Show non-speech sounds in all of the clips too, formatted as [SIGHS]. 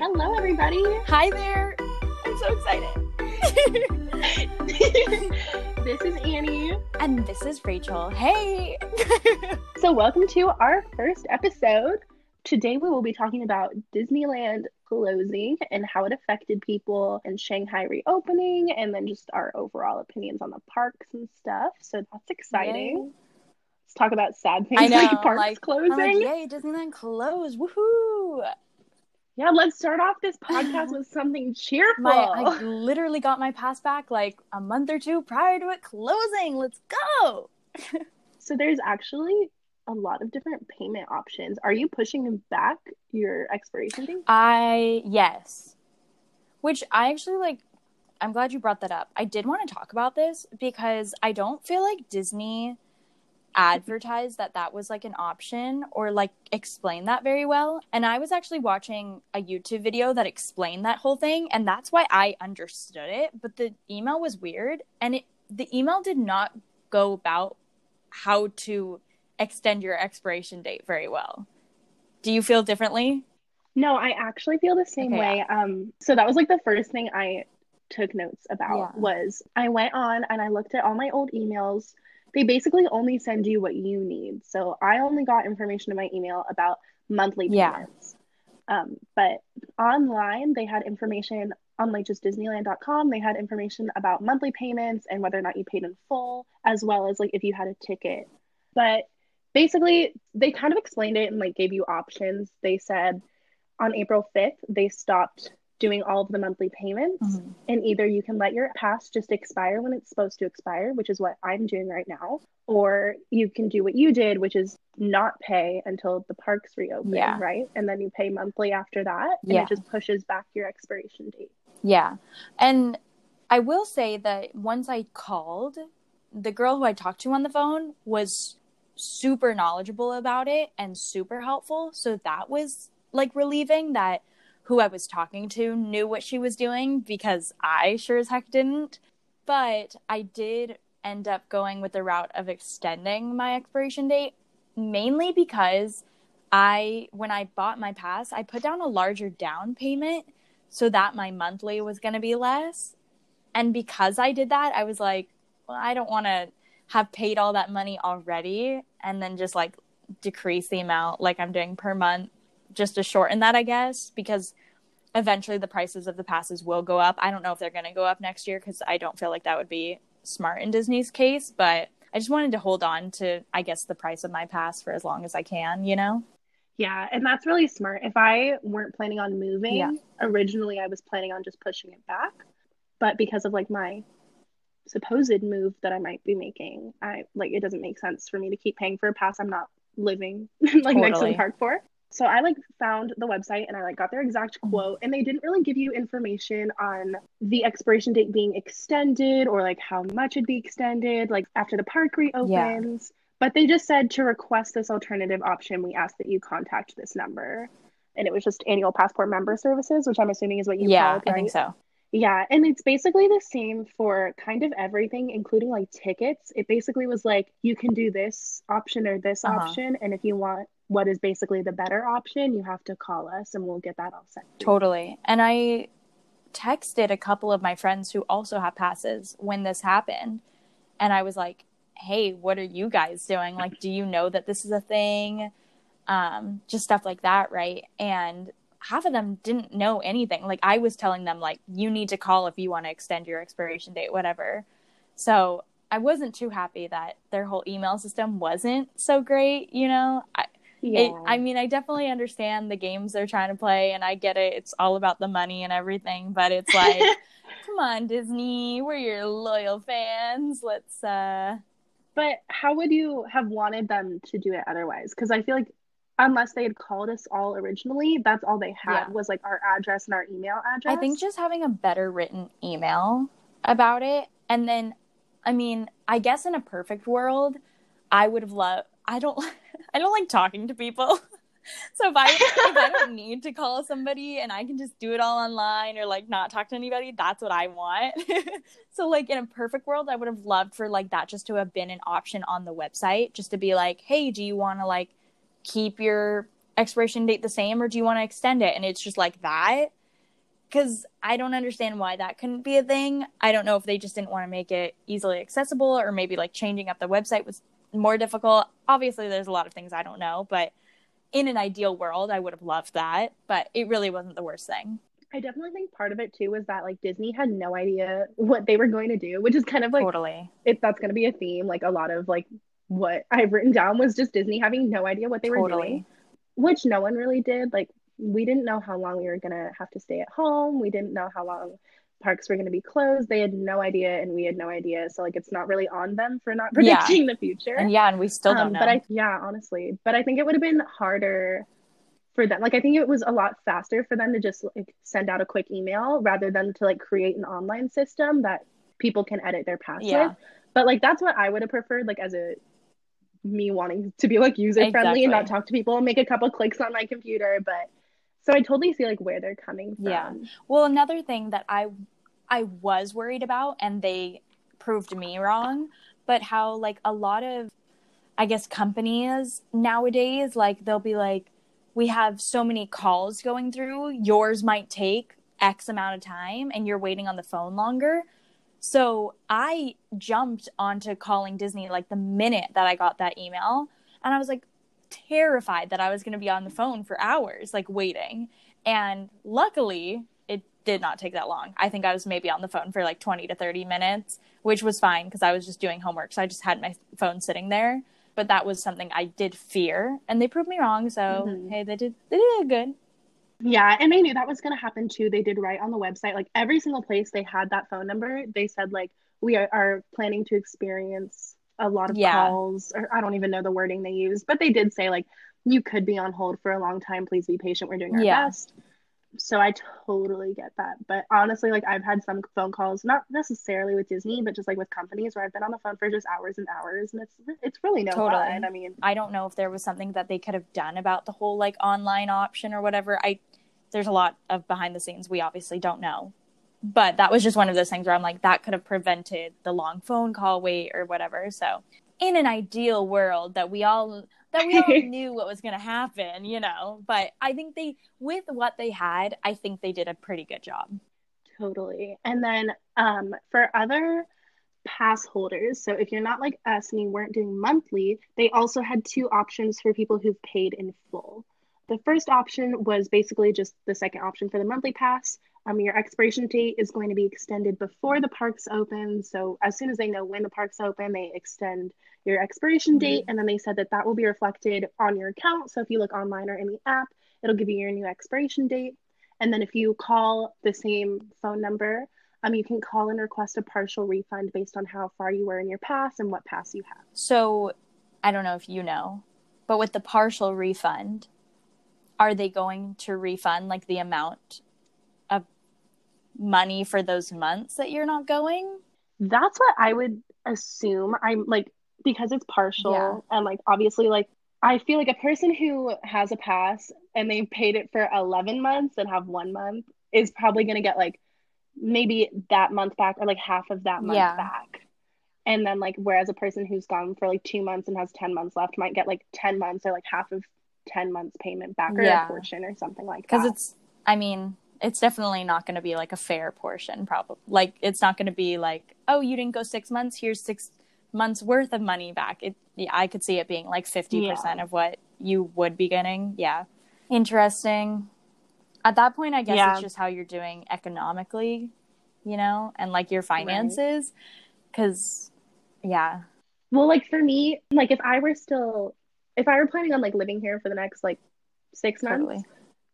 Hello, everybody. Hi there. I'm so excited. [LAUGHS] this is Annie. And this is Rachel. Hey. [LAUGHS] so, welcome to our first episode. Today, we will be talking about Disneyland closing and how it affected people and Shanghai reopening, and then just our overall opinions on the parks and stuff. So, that's exciting. Yay. Let's talk about sad things [LAUGHS] know, like parks like, closing. Like, Yay, Disneyland closed. Woohoo. Yeah, let's start off this podcast [LAUGHS] with something cheerful. My, I literally got my pass back like a month or two prior to it closing. Let's go. [LAUGHS] so there's actually a lot of different payment options. Are you pushing back your expiration date? I yes. Which I actually like I'm glad you brought that up. I did want to talk about this because I don't feel like Disney advertise that that was like an option or like explain that very well. And I was actually watching a YouTube video that explained that whole thing and that's why I understood it, but the email was weird and it the email did not go about how to extend your expiration date very well. Do you feel differently? No, I actually feel the same okay, way. Yeah. Um so that was like the first thing I took notes about yeah. was I went on and I looked at all my old emails they basically only send you what you need. So I only got information in my email about monthly payments. Yeah. Um, but online, they had information on like just Disneyland.com. They had information about monthly payments and whether or not you paid in full, as well as like if you had a ticket. But basically, they kind of explained it and like gave you options. They said on April 5th, they stopped doing all of the monthly payments. Mm-hmm. And either you can let your pass just expire when it's supposed to expire, which is what I'm doing right now, or you can do what you did, which is not pay until the parks reopen, yeah. right? And then you pay monthly after that. And yeah. it just pushes back your expiration date. Yeah. And I will say that once I called, the girl who I talked to on the phone was super knowledgeable about it and super helpful. So that was like relieving that who I was talking to knew what she was doing because I sure as heck didn't. But I did end up going with the route of extending my expiration date mainly because I when I bought my pass, I put down a larger down payment so that my monthly was going to be less. And because I did that, I was like, well, I don't want to have paid all that money already and then just like decrease the amount like I'm doing per month just to shorten that, I guess, because eventually the prices of the passes will go up. I don't know if they're going to go up next year because I don't feel like that would be smart in Disney's case, but I just wanted to hold on to, I guess, the price of my pass for as long as I can, you know? Yeah, and that's really smart. If I weren't planning on moving, yeah. originally I was planning on just pushing it back. But because of like my supposed move that I might be making, I like it doesn't make sense for me to keep paying for a pass I'm not living [LAUGHS] like totally. next to the park for. So I like found the website and I like got their exact mm-hmm. quote and they didn't really give you information on the expiration date being extended or like how much it'd be extended like after the park reopens. Yeah. But they just said to request this alternative option, we ask that you contact this number. And it was just annual passport member services, which I'm assuming is what you yeah, called, right? I think so. Yeah, and it's basically the same for kind of everything, including like tickets. It basically was like you can do this option or this uh-huh. option, and if you want what is basically the better option, you have to call us and we'll get that all set. Totally. And I texted a couple of my friends who also have passes when this happened. And I was like, hey, what are you guys doing? Like, do you know that this is a thing? Um, just stuff like that, right? And half of them didn't know anything. Like, I was telling them, like, you need to call if you want to extend your expiration date, whatever. So I wasn't too happy that their whole email system wasn't so great, you know? I, yeah. It, I mean, I definitely understand the games they're trying to play, and I get it. It's all about the money and everything, but it's like, [LAUGHS] come on, Disney, we're your loyal fans. Let's. uh But how would you have wanted them to do it otherwise? Because I feel like unless they had called us all originally, that's all they had yeah. was like our address and our email address. I think just having a better written email about it, and then, I mean, I guess in a perfect world, I would have loved. I don't. [LAUGHS] I don't like talking to people. [LAUGHS] so if I if I don't need to call somebody and I can just do it all online or like not talk to anybody, that's what I want. [LAUGHS] so like in a perfect world, I would have loved for like that just to have been an option on the website, just to be like, hey, do you want to like keep your expiration date the same or do you want to extend it? And it's just like that. Because I don't understand why that couldn't be a thing. I don't know if they just didn't want to make it easily accessible or maybe like changing up the website was more difficult. Obviously, there's a lot of things I don't know, but in an ideal world, I would have loved that. But it really wasn't the worst thing. I definitely think part of it too was that like Disney had no idea [LAUGHS] what they were going to do, which is kind of like totally if that's going to be a theme. Like a lot of like what I've written down was just Disney having no idea what they totally. were doing, which no one really did. Like we didn't know how long we were going to have to stay at home. We didn't know how long parks were going to be closed. They had no idea, and we had no idea. So like it's not really on them for not predicting yeah. the future. And yeah, and we still don't um, know. But I yeah, honestly, but I think it would have been harder for them like i think it was a lot faster for them to just like send out a quick email rather than to like create an online system that people can edit their pass yeah. with but like that's what i would have preferred like as a me wanting to be like user friendly exactly. and not talk to people and make a couple clicks on my computer but so i totally see like where they're coming from yeah well another thing that i i was worried about and they proved me wrong but how like a lot of i guess companies nowadays like they'll be like we have so many calls going through. Yours might take X amount of time and you're waiting on the phone longer. So I jumped onto calling Disney like the minute that I got that email. And I was like terrified that I was going to be on the phone for hours, like waiting. And luckily, it did not take that long. I think I was maybe on the phone for like 20 to 30 minutes, which was fine because I was just doing homework. So I just had my phone sitting there but that was something I did fear, and they proved me wrong. So mm-hmm. hey, they did they did good. Yeah, and they knew that was going to happen too. They did write on the website, like every single place they had that phone number, they said like we are, are planning to experience a lot of yeah. calls, or I don't even know the wording they used, but they did say like you could be on hold for a long time. Please be patient. We're doing our yeah. best so I totally get that. But honestly, like I've had some phone calls, not necessarily with Disney, but just like with companies where I've been on the phone for just hours and hours, and it's it's really no totally. fun. I mean, I don't know if there was something that they could have done about the whole like online option or whatever. I there's a lot of behind the scenes we obviously don't know, but that was just one of those things where I'm like that could have prevented the long phone call wait or whatever. So in an ideal world that we all that we all [LAUGHS] knew what was going to happen, you know. But I think they, with what they had, I think they did a pretty good job. Totally. And then um, for other pass holders, so if you're not like us and you weren't doing monthly, they also had two options for people who've paid in full. The first option was basically just the second option for the monthly pass. Um, your expiration date is going to be extended before the parks open. So as soon as they know when the parks open, they extend your expiration mm-hmm. date, and then they said that that will be reflected on your account. So if you look online or in the app, it'll give you your new expiration date. And then if you call the same phone number, um, you can call and request a partial refund based on how far you were in your pass and what pass you have. So I don't know if you know, but with the partial refund, are they going to refund like the amount money for those months that you're not going? That's what I would assume. I'm like because it's partial yeah. and like obviously like I feel like a person who has a pass and they've paid it for 11 months and have one month is probably going to get like maybe that month back or like half of that month yeah. back. And then like whereas a person who's gone for like 2 months and has 10 months left might get like 10 months or like half of 10 months payment back or yeah. a portion or something like that. Cuz it's I mean, it's definitely not going to be like a fair portion probably. Like it's not going to be like, "Oh, you didn't go 6 months, here's 6 months worth of money back. It yeah, I could see it being like 50% yeah. of what you would be getting. Yeah. Interesting. At that point, I guess yeah. it's just how you're doing economically, you know, and like your finances. Right. Cause yeah. Well, like for me, like if I were still, if I were planning on like living here for the next like six months, totally.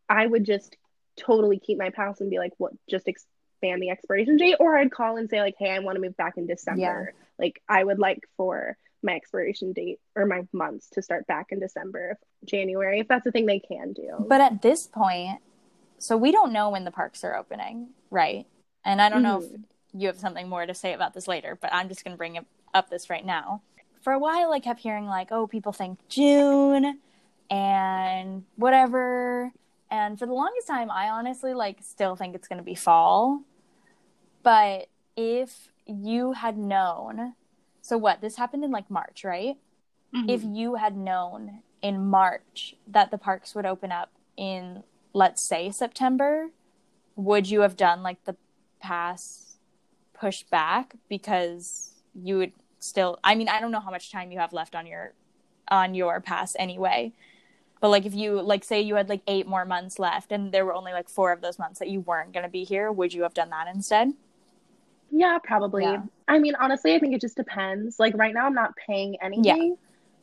I would just totally keep my pass and be like, what, just expand the expiration date. Or I'd call and say, like, hey, I want to move back in December. Yeah like I would like for my expiration date or my months to start back in December, January, if that's a thing they can do. But at this point, so we don't know when the parks are opening, right? And I don't mm-hmm. know if mm-hmm. you have something more to say about this later, but I'm just going to bring up this right now. For a while, I kept hearing like, oh, people think June and whatever. And for the longest time, I honestly like still think it's going to be fall. But if you had known, so what? This happened in like March, right? Mm-hmm. If you had known in March that the parks would open up in, let's say, September, would you have done like the pass push back because you would still? I mean, I don't know how much time you have left on your on your pass anyway. But like if you like say you had like 8 more months left and there were only like 4 of those months that you weren't going to be here, would you have done that instead? Yeah, probably. Yeah. I mean, honestly, I think it just depends. Like right now I'm not paying anything.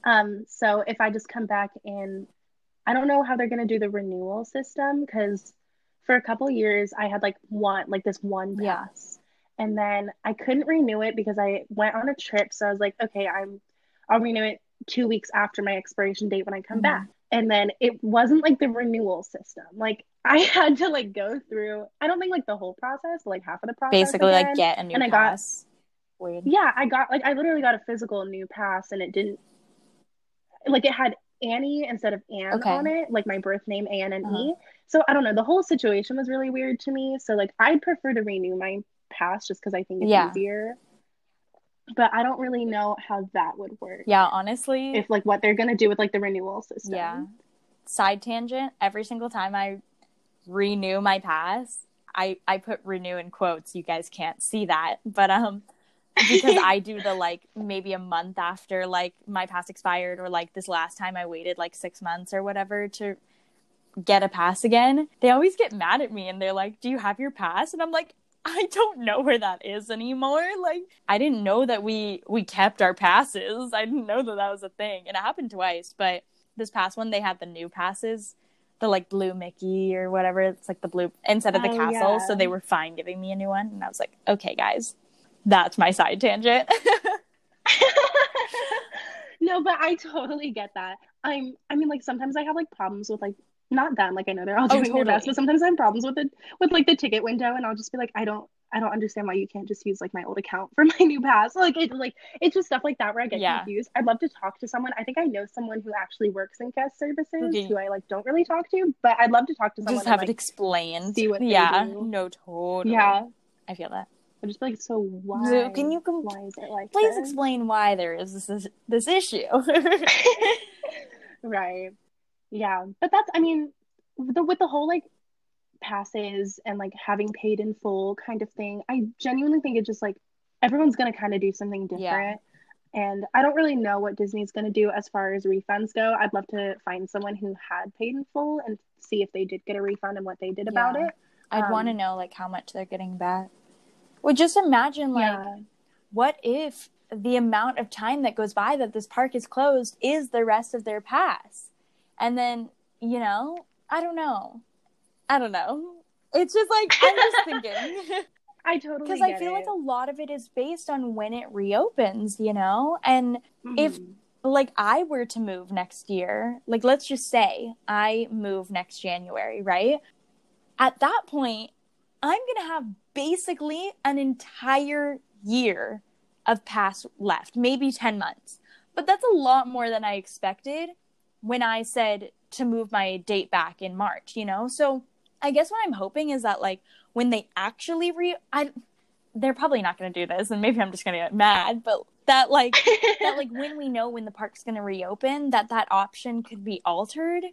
Yeah. Um so if I just come back in I don't know how they're going to do the renewal system cuz for a couple years I had like one like this one pass. Yeah. And then I couldn't renew it because I went on a trip so I was like, okay, I'm I'll renew it 2 weeks after my expiration date when I come mm-hmm. back. And then it wasn't like the renewal system. Like I [LAUGHS] had to like go through I don't think like the whole process, but like half of the process. Basically again. like get a new and pass. I got, Weird. Yeah, I got like I literally got a physical new pass and it didn't like it had Annie instead of Anne okay. on it, like my birth name Anne and uh-huh. E. So I don't know. The whole situation was really weird to me. So like I'd prefer to renew my pass just because I think it's yeah. easier. But I don't really know how that would work. Yeah, honestly. If like what they're gonna do with like the renewal system. Yeah. Side tangent, every single time I renew my pass, I I put renew in quotes. You guys can't see that. But um because I do the [LAUGHS] like maybe a month after like my pass expired or like this last time I waited like 6 months or whatever to get a pass again. They always get mad at me and they're like, "Do you have your pass?" And I'm like, I don't know where that is anymore. Like I didn't know that we we kept our passes. I didn't know that that was a thing. And it happened twice, but this past one they had the new passes, the like blue Mickey or whatever. It's like the blue instead of the oh, castle, yeah. so they were fine giving me a new one. And I was like, "Okay, guys, that's my side tangent. [LAUGHS] no, but I totally get that. I'm I mean like sometimes I have like problems with like not them, like I know they're all oh, doing oh, totally. their best, but sometimes I have problems with it with like the ticket window and I'll just be like, I don't I don't understand why you can't just use like my old account for [LAUGHS] my new pass. Like it like it's just stuff like that where I get yeah. confused. I'd love to talk to someone. I think I know someone who actually works in guest services okay. who I like don't really talk to, but I'd love to talk to someone. Just have and, like, it explained. See what yeah. No, totally. Yeah. I feel that. I'm just like, so why? So can you com- why is it like please this? explain why there is this this, this issue? [LAUGHS] [LAUGHS] right. Yeah, but that's I mean, the with the whole like passes and like having paid in full kind of thing, I genuinely think it's just like everyone's gonna kind of do something different. Yeah. And I don't really know what Disney's going to do as far as refunds go. I'd love to find someone who had paid in full and see if they did get a refund and what they did yeah. about it. I'd um, want to know like how much they're getting back. Well, just imagine like, yeah. what if the amount of time that goes by that this park is closed is the rest of their pass, and then you know, I don't know, I don't know. It's just like I'm just [LAUGHS] thinking. [LAUGHS] I totally because I feel it. like a lot of it is based on when it reopens, you know, and mm-hmm. if like I were to move next year, like let's just say I move next January, right? At that point, I'm going to have basically an entire year of pass left, maybe 10 months. But that's a lot more than I expected when I said to move my date back in March, you know? So I guess what I'm hoping is that like when they actually re I they're probably not going to do this and maybe I'm just going to get mad, but that like [LAUGHS] that like when we know when the park's going to reopen that that option could be altered.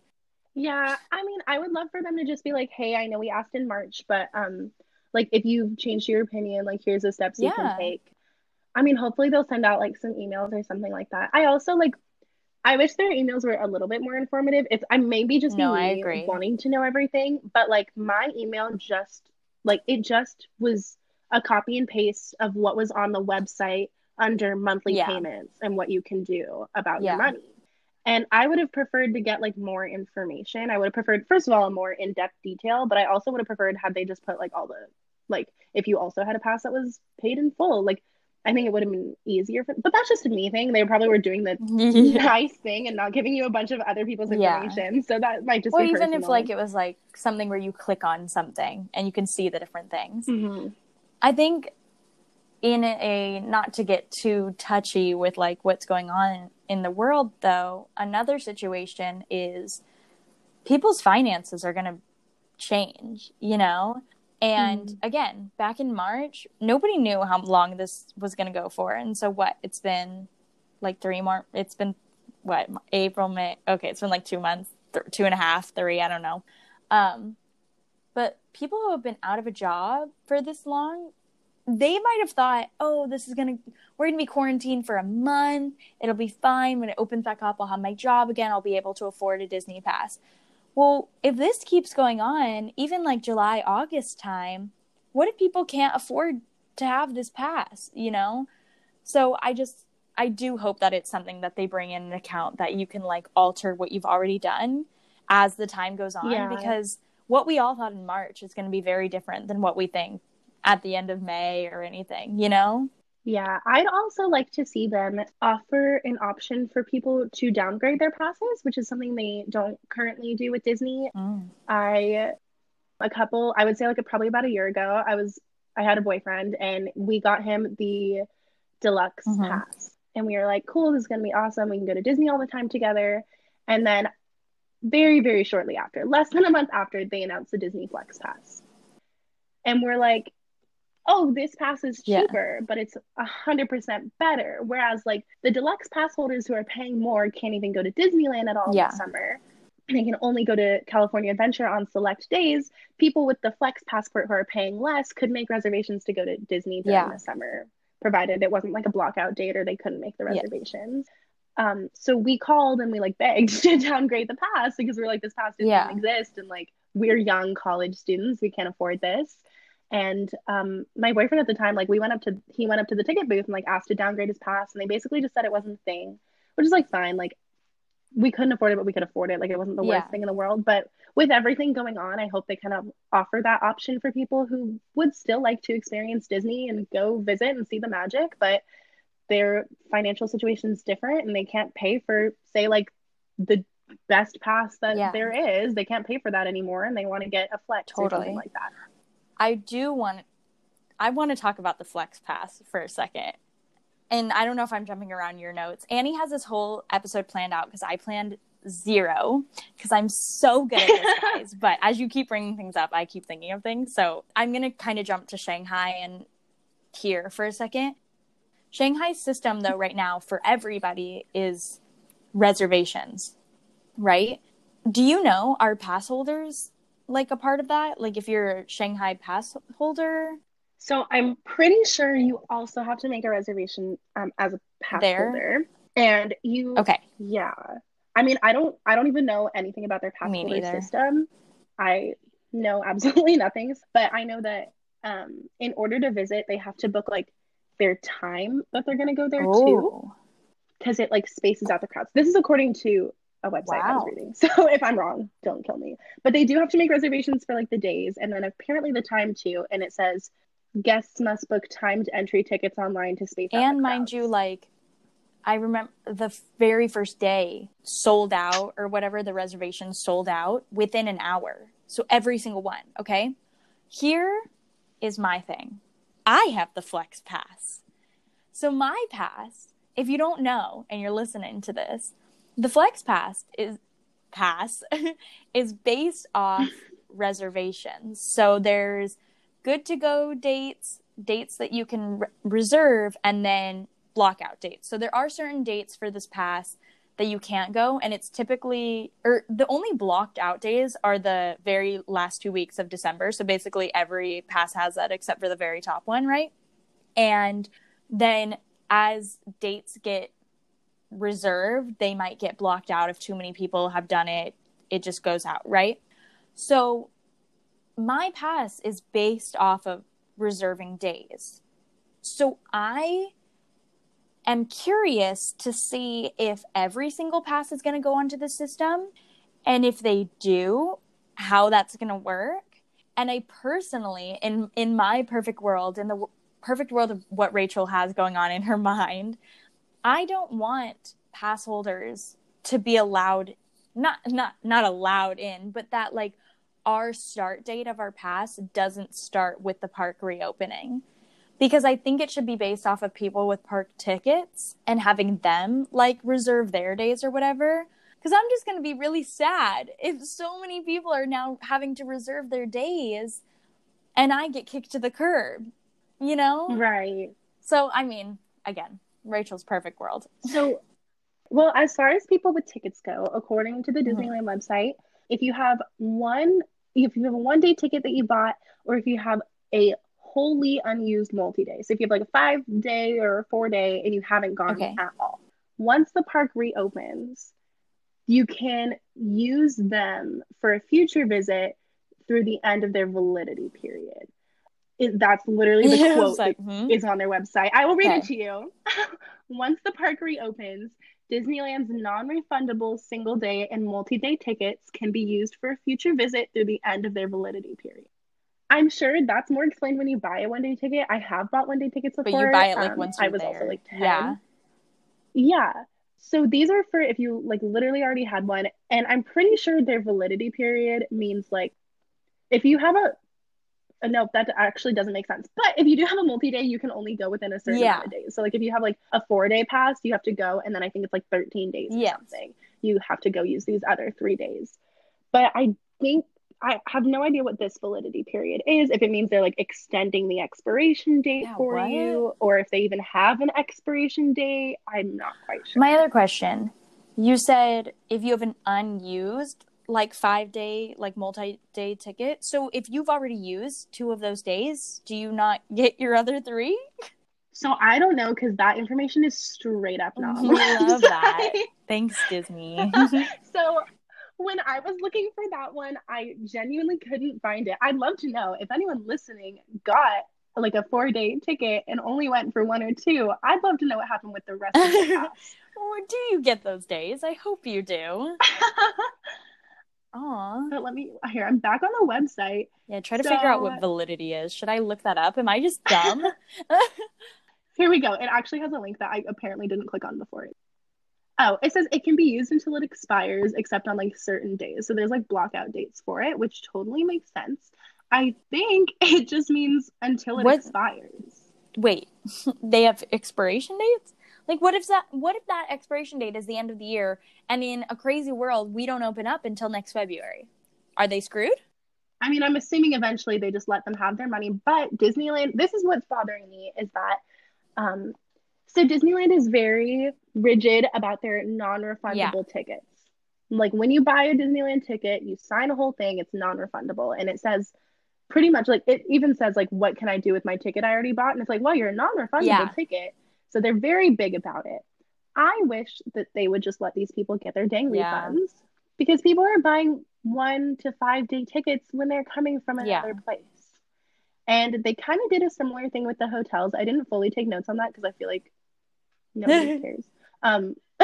Yeah, I mean, I would love for them to just be like, "Hey, I know we asked in March, but um like if you've changed your opinion, like here's the steps yeah. you can take. I mean, hopefully they'll send out like some emails or something like that. I also like I wish their emails were a little bit more informative. It's I maybe just no, I agree. wanting to know everything, but like my email just like it just was a copy and paste of what was on the website under monthly yeah. payments and what you can do about yeah. your money. And I would have preferred to get like more information. I would have preferred, first of all, a more in depth detail, but I also would have preferred had they just put like all the, like, if you also had a pass that was paid in full. Like, I think it would have been easier for, but that's just a me thing. They probably were doing the [LAUGHS] yeah. nice thing and not giving you a bunch of other people's information. Yeah. So that might just or even personal. if like it was like something where you click on something and you can see the different things. Mm-hmm. I think in a not to get too touchy with like what's going on in the world though another situation is people's finances are going to change you know and mm. again back in march nobody knew how long this was going to go for and so what it's been like three more it's been what April, May. Okay, it's been like two months, th- two and a half, three. I don't know. Um, but people who have been out of a job for this long, they might have thought, oh, this is gonna, we're gonna be quarantined for a month. It'll be fine when it opens back up. I'll have my job again. I'll be able to afford a Disney pass. Well, if this keeps going on, even like July, August time, what if people can't afford to have this pass? You know, so I just I do hope that it's something that they bring in an account that you can like alter what you've already done as the time goes on yeah. because what we all thought in March is going to be very different than what we think at the end of May or anything, you know? Yeah, I'd also like to see them offer an option for people to downgrade their passes, which is something they don't currently do with Disney. Mm. I a couple, I would say like a, probably about a year ago, I was I had a boyfriend and we got him the deluxe mm-hmm. pass and we were like, cool, this is going to be awesome. We can go to Disney all the time together. And then, very, very shortly after, less than a month after, they announced the Disney Flex Pass. And we're like, oh, this pass is cheaper, yeah. but it's a hundred percent better. Whereas like the deluxe pass holders who are paying more can't even go to Disneyland at all yeah. this summer. They can only go to California Adventure on select days. People with the flex passport who are paying less could make reservations to go to Disney during yeah. the summer provided it wasn't like a blockout date or they couldn't make the reservations. Yeah. Um, so we called and we like begged [LAUGHS] to downgrade the pass because we are like, this pass doesn't yeah. exist and like we're young college students, we can't afford this. And um, my boyfriend at the time, like we went up to he went up to the ticket booth and like asked to downgrade his pass, and they basically just said it wasn't a thing, which is like fine. Like we couldn't afford it, but we could afford it. Like it wasn't the yeah. worst thing in the world. But with everything going on, I hope they kind of offer that option for people who would still like to experience Disney and go visit and see the magic, but their financial situation is different and they can't pay for, say, like the best pass that yeah. there is. They can't pay for that anymore and they want to get a flex totally. or something like that. I do want I want to talk about the flex pass for a second and I don't know if I'm jumping around your notes. Annie has this whole episode planned out because I planned zero because I'm so good at this, [LAUGHS] guys. but as you keep bringing things up, I keep thinking of things. So I'm going to kind of jump to Shanghai and here for a second. Shanghai's system, though, right now for everybody is reservations, right? Do you know are pass holders like a part of that? Like if you're a Shanghai pass holder, so I'm pretty sure you also have to make a reservation um, as a pass there? holder. And you Okay. Yeah. I mean, I don't I don't even know anything about their pass Me holder neither. system. I know absolutely [LAUGHS] nothing, but I know that um in order to visit, they have to book like their time that they're going to go there oh. too. Cuz it like spaces out the crowds. This is according to a website wow. I was reading. [LAUGHS] So if I'm wrong, don't kill me. But they do have to make reservations for like the days and then apparently the time too. And it says guests must book timed entry tickets online to space and mind you like i remember the very first day sold out or whatever the reservations sold out within an hour so every single one okay here is my thing i have the flex pass so my pass if you don't know and you're listening to this the flex pass is pass [LAUGHS] is based off reservations so there's good to go dates, dates that you can re- reserve, and then blockout dates. So there are certain dates for this pass that you can't go, and it's typically or the only blocked out days are the very last two weeks of December. So basically, every pass has that except for the very top one, right? And then as dates get reserved, they might get blocked out if too many people have done it. It just goes out, right? So my pass is based off of reserving days. So I am curious to see if every single pass is going to go onto the system and if they do, how that's going to work. And I personally in in my perfect world in the perfect world of what Rachel has going on in her [LAUGHS] mind, I don't want pass holders to be allowed not not not allowed in, but that like our start date of our pass doesn't start with the park reopening because I think it should be based off of people with park tickets and having them like reserve their days or whatever. Because I'm just going to be really sad if so many people are now having to reserve their days and I get kicked to the curb, you know? Right. So, I mean, again, Rachel's perfect world. So, Well, as far as people with tickets go, according to the mm-hmm. Disneyland website, if you have one, if you have a one day ticket that you bought, or if you have a wholly unused multi day, so if you have like a five day or a four day and you haven't gone okay. at all, once the park reopens, you can use them for a future visit through the end of their validity period. It, that's literally the [LAUGHS] quote like, hmm? is on their website. I will read okay. it to you. [LAUGHS] Once the park reopens, Disneyland's non refundable single day and multi day tickets can be used for a future visit through the end of their validity period. I'm sure that's more explained when you buy a one day ticket. I have bought one day tickets before. But you buy it like um, once I was there. also like 10. Yeah. Yeah. So these are for if you like literally already had one. And I'm pretty sure their validity period means like if you have a Uh, no, that actually doesn't make sense. But if you do have a multi day, you can only go within a certain yeah. amount of days. So like if you have like a four day pass, you have to go, and then I think it's like 13 days or something. You have to go use these other three days. But I think I have no idea what this validity period is. If it means they're like extending the expiration date yeah, for what? you, or if they even have an expiration date, I'm not quite sure. My other question you said if you have an unused like five day like multi day ticket. So if you've already used two of those days, do you not [LAUGHS] get your other three? So I don't know because that information is straight up not. Love that. [LAUGHS] Thanks, Disney. [LAUGHS] so when I was looking for that one, I genuinely couldn't find it. I'd love to know if anyone listening got like a four day ticket and only went for one or two. I'd love to know what happened with the rest of the pass. or do you get those days? I hope you do. Aw. But let me here. I'm back on the website. Yeah, try to so, figure out what validity is. Should I look that up? Am I just dumb? [LAUGHS] here we go. It actually has a link that I apparently didn't click on before. Oh, it says it can be used until it expires, except on like certain days. So there's like blockout dates for it, which totally makes sense. I think [LAUGHS] it just means until it what? expires. Wait, [LAUGHS] they have expiration dates? Like what if that what if that expiration date is the end of the year and in a crazy world we don't open up until next February? Are they screwed? I mean, I'm assuming eventually they just let them have their money, but Disneyland, this is what's bothering me is that um so Disneyland is very rigid about their non-refundable yeah. tickets. Like when you buy a Disneyland ticket, you sign a whole thing, it's non-refundable and it says pretty much like it even says like what can I do with my ticket I already bought and it's like, well, you're a non-refundable yeah. ticket so they're very big about it. I wish that they would just let these people get their dang yeah. refunds because people are buying one to five day tickets when they're coming from another yeah. place. And they kind of did a similar thing with the hotels. I didn't fully take notes on that because I feel like nobody [LAUGHS] cares. Um, [LAUGHS]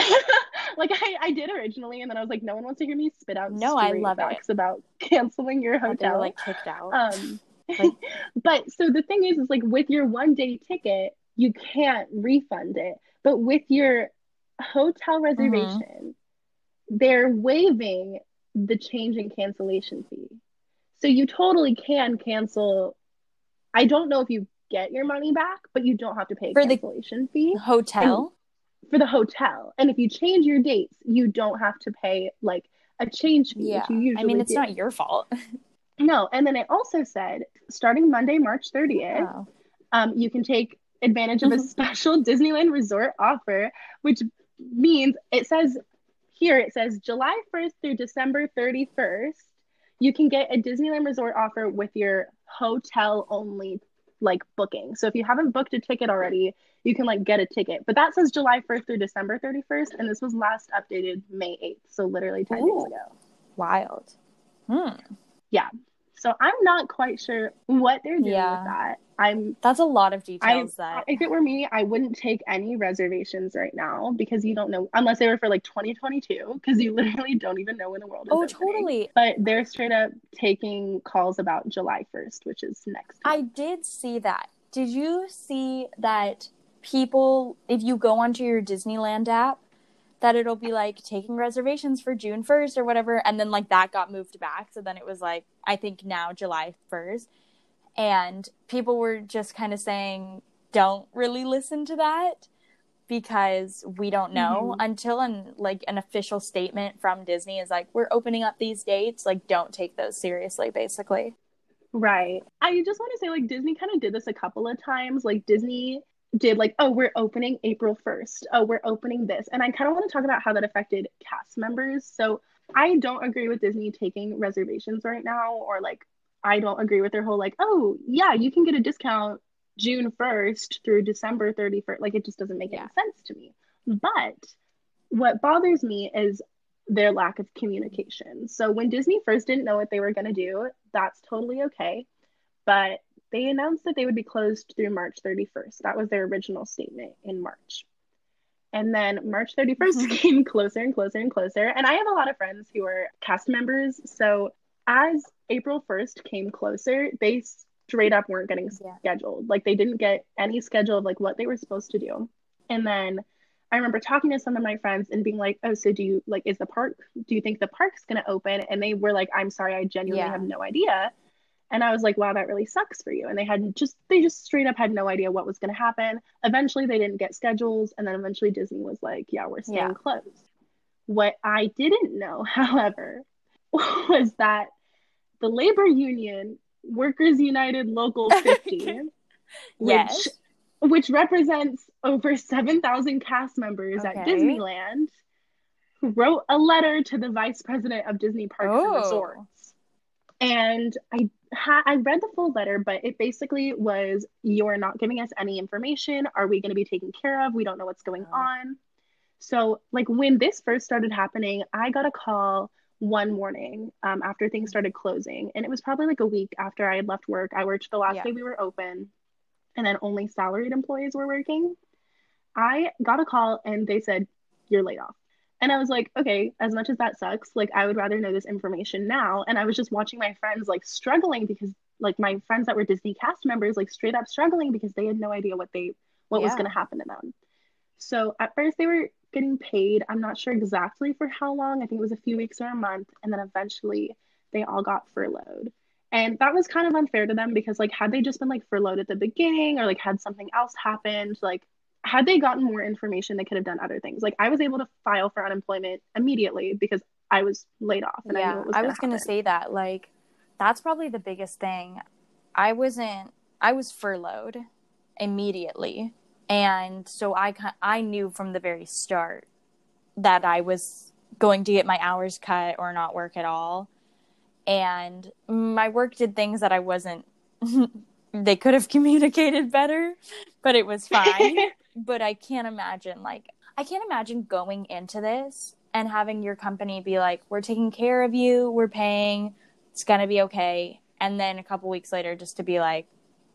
like I, I did originally, and then I was like, no one wants to hear me spit out. No, I love facts it. about [LAUGHS] canceling your hotel. like kicked out. Um, like... but so the thing is, is like with your one day ticket, you can't refund it. But with your hotel mm-hmm. reservation, mm-hmm. they're waiving the change in cancellation fee. So you totally can cancel. I don't know if you get your money back, but you don't have to pay for cancellation fee. Hotel? And for the hotel. And if you change your dates, you don't have to pay like a change fee. Yeah. I mean, it's do. not your fault. [LAUGHS] no. And then it also said starting Monday, March 30th, wow. um, you can take advantage of a mm-hmm. special [LAUGHS] Disneyland resort offer, which means it says here, it says July 1st through December 31st, you can get a Disneyland resort offer with your hotel only like booking. So if you haven't booked a ticket already, you can like get a ticket. But that says July 1st through December 31st, and this was last updated May 8th. So literally 10 Ooh, days ago. Wild. Hmm. Yeah. So I'm not quite sure what they're doing yeah. with that. I'm That's a lot of details I, that if it were me, I wouldn't take any reservations right now because you don't know unless they were for like 2022 because you literally don't even know when the world is. Oh, opening. totally. But they're straight up taking calls about July 1st, which is next. Week. I did see that. Did you see that people if you go onto your Disneyland app that it'll be like taking reservations for June 1st or whatever and then like that got moved back. So then it was like I think now July 1st and people were just kind of saying don't really listen to that because we don't know. Mm-hmm. until an like an official statement from Disney is like we're opening up these dates. Like don't take those seriously basically. Right. I just want to say like disney kind of did this a couple of times. Like disney did like, oh, we're opening April 1st. Oh, we're opening this. And I kind of want to talk about how that affected cast members. So I don't agree with Disney taking reservations right now, or like, I don't agree with their whole like, oh, yeah, you can get a discount June 1st through December 31st. Like, it just doesn't make yeah. any sense to me. But what bothers me is their lack of communication. So when Disney first didn't know what they were going to do, that's totally okay. But they announced that they would be closed through March 31st. That was their original statement in March. And then March 31st mm-hmm. came [LAUGHS] closer and closer and closer. And I have a lot of friends who are cast members. So as April 1st came closer, they straight up weren't getting yeah. scheduled. Like they didn't get any schedule of like what they were supposed to do. And then I remember talking to some of my friends and being like, "Oh, so do you like is the park do you think the park's going to open?" And they were like, "I'm sorry, I genuinely yeah. have no idea." And I was like, "Wow, that really sucks for you." And they had just they just straight up had no idea what was going to happen. Eventually they didn't get schedules and then eventually Disney was like, "Yeah, we're staying yeah. closed." What I didn't know, [LAUGHS] however, was that the labor union Workers United Local [LAUGHS] 50 yes. which which represents over 7,000 cast members okay. at Disneyland, who wrote a letter to the vice president of Disney Parks oh. and Resorts. And I ha- I read the full letter, but it basically was you're not giving us any information. Are we going to be taken care of? We don't know what's going oh. on. So, like when this first started happening, I got a call one morning um, after things started closing, and it was probably like a week after I had left work. I worked the last yeah. day we were open, and then only salaried employees were working, I got a call and they said, You're laid off. And I was like, okay, as much as that sucks, like I would rather know this information now. And I was just watching my friends like struggling because like my friends that were Disney cast members like straight up struggling because they had no idea what they what yeah. was going to happen to them. So at first they were getting paid. I'm not sure exactly for how long. I think it was a few weeks or a month, and then eventually they all got furloughed. And that was kind of unfair to them because like had they just been like furloughed at the beginning or like had something else happened, like had they gotten more information, they could have done other things. Like I was able to file for unemployment immediately because I was laid off. And yeah, I, was, I was gonna say that. Like that's probably the biggest thing. I wasn't. I was furloughed immediately, and so I I knew from the very start that I was going to get my hours cut or not work at all and my work did things that I wasn't [LAUGHS] they could have [LAUGHS] communicated better, but it was [LAUGHS] fine. But I can't imagine like I can't imagine going into this and having your company be like, "We're taking care of you, we're paying, it's gonna be okay," and then a couple weeks later, just to be like,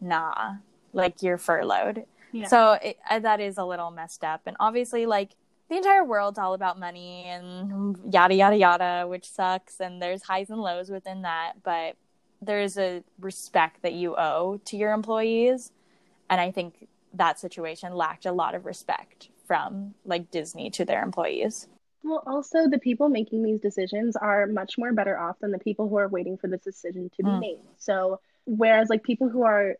"Nah, like you're furloughed." Yeah. So it, uh, that is a little messed up, and obviously, like the entire world's all about money and yada yada yada, which sucks. And there's highs and lows within that, but there's a respect that you owe to your employees, and I think that situation lacked a lot of respect from like Disney to their employees. Well, also the people making these decisions are much more better off than the people who are waiting for this decision to be mm. made. So, whereas like people who are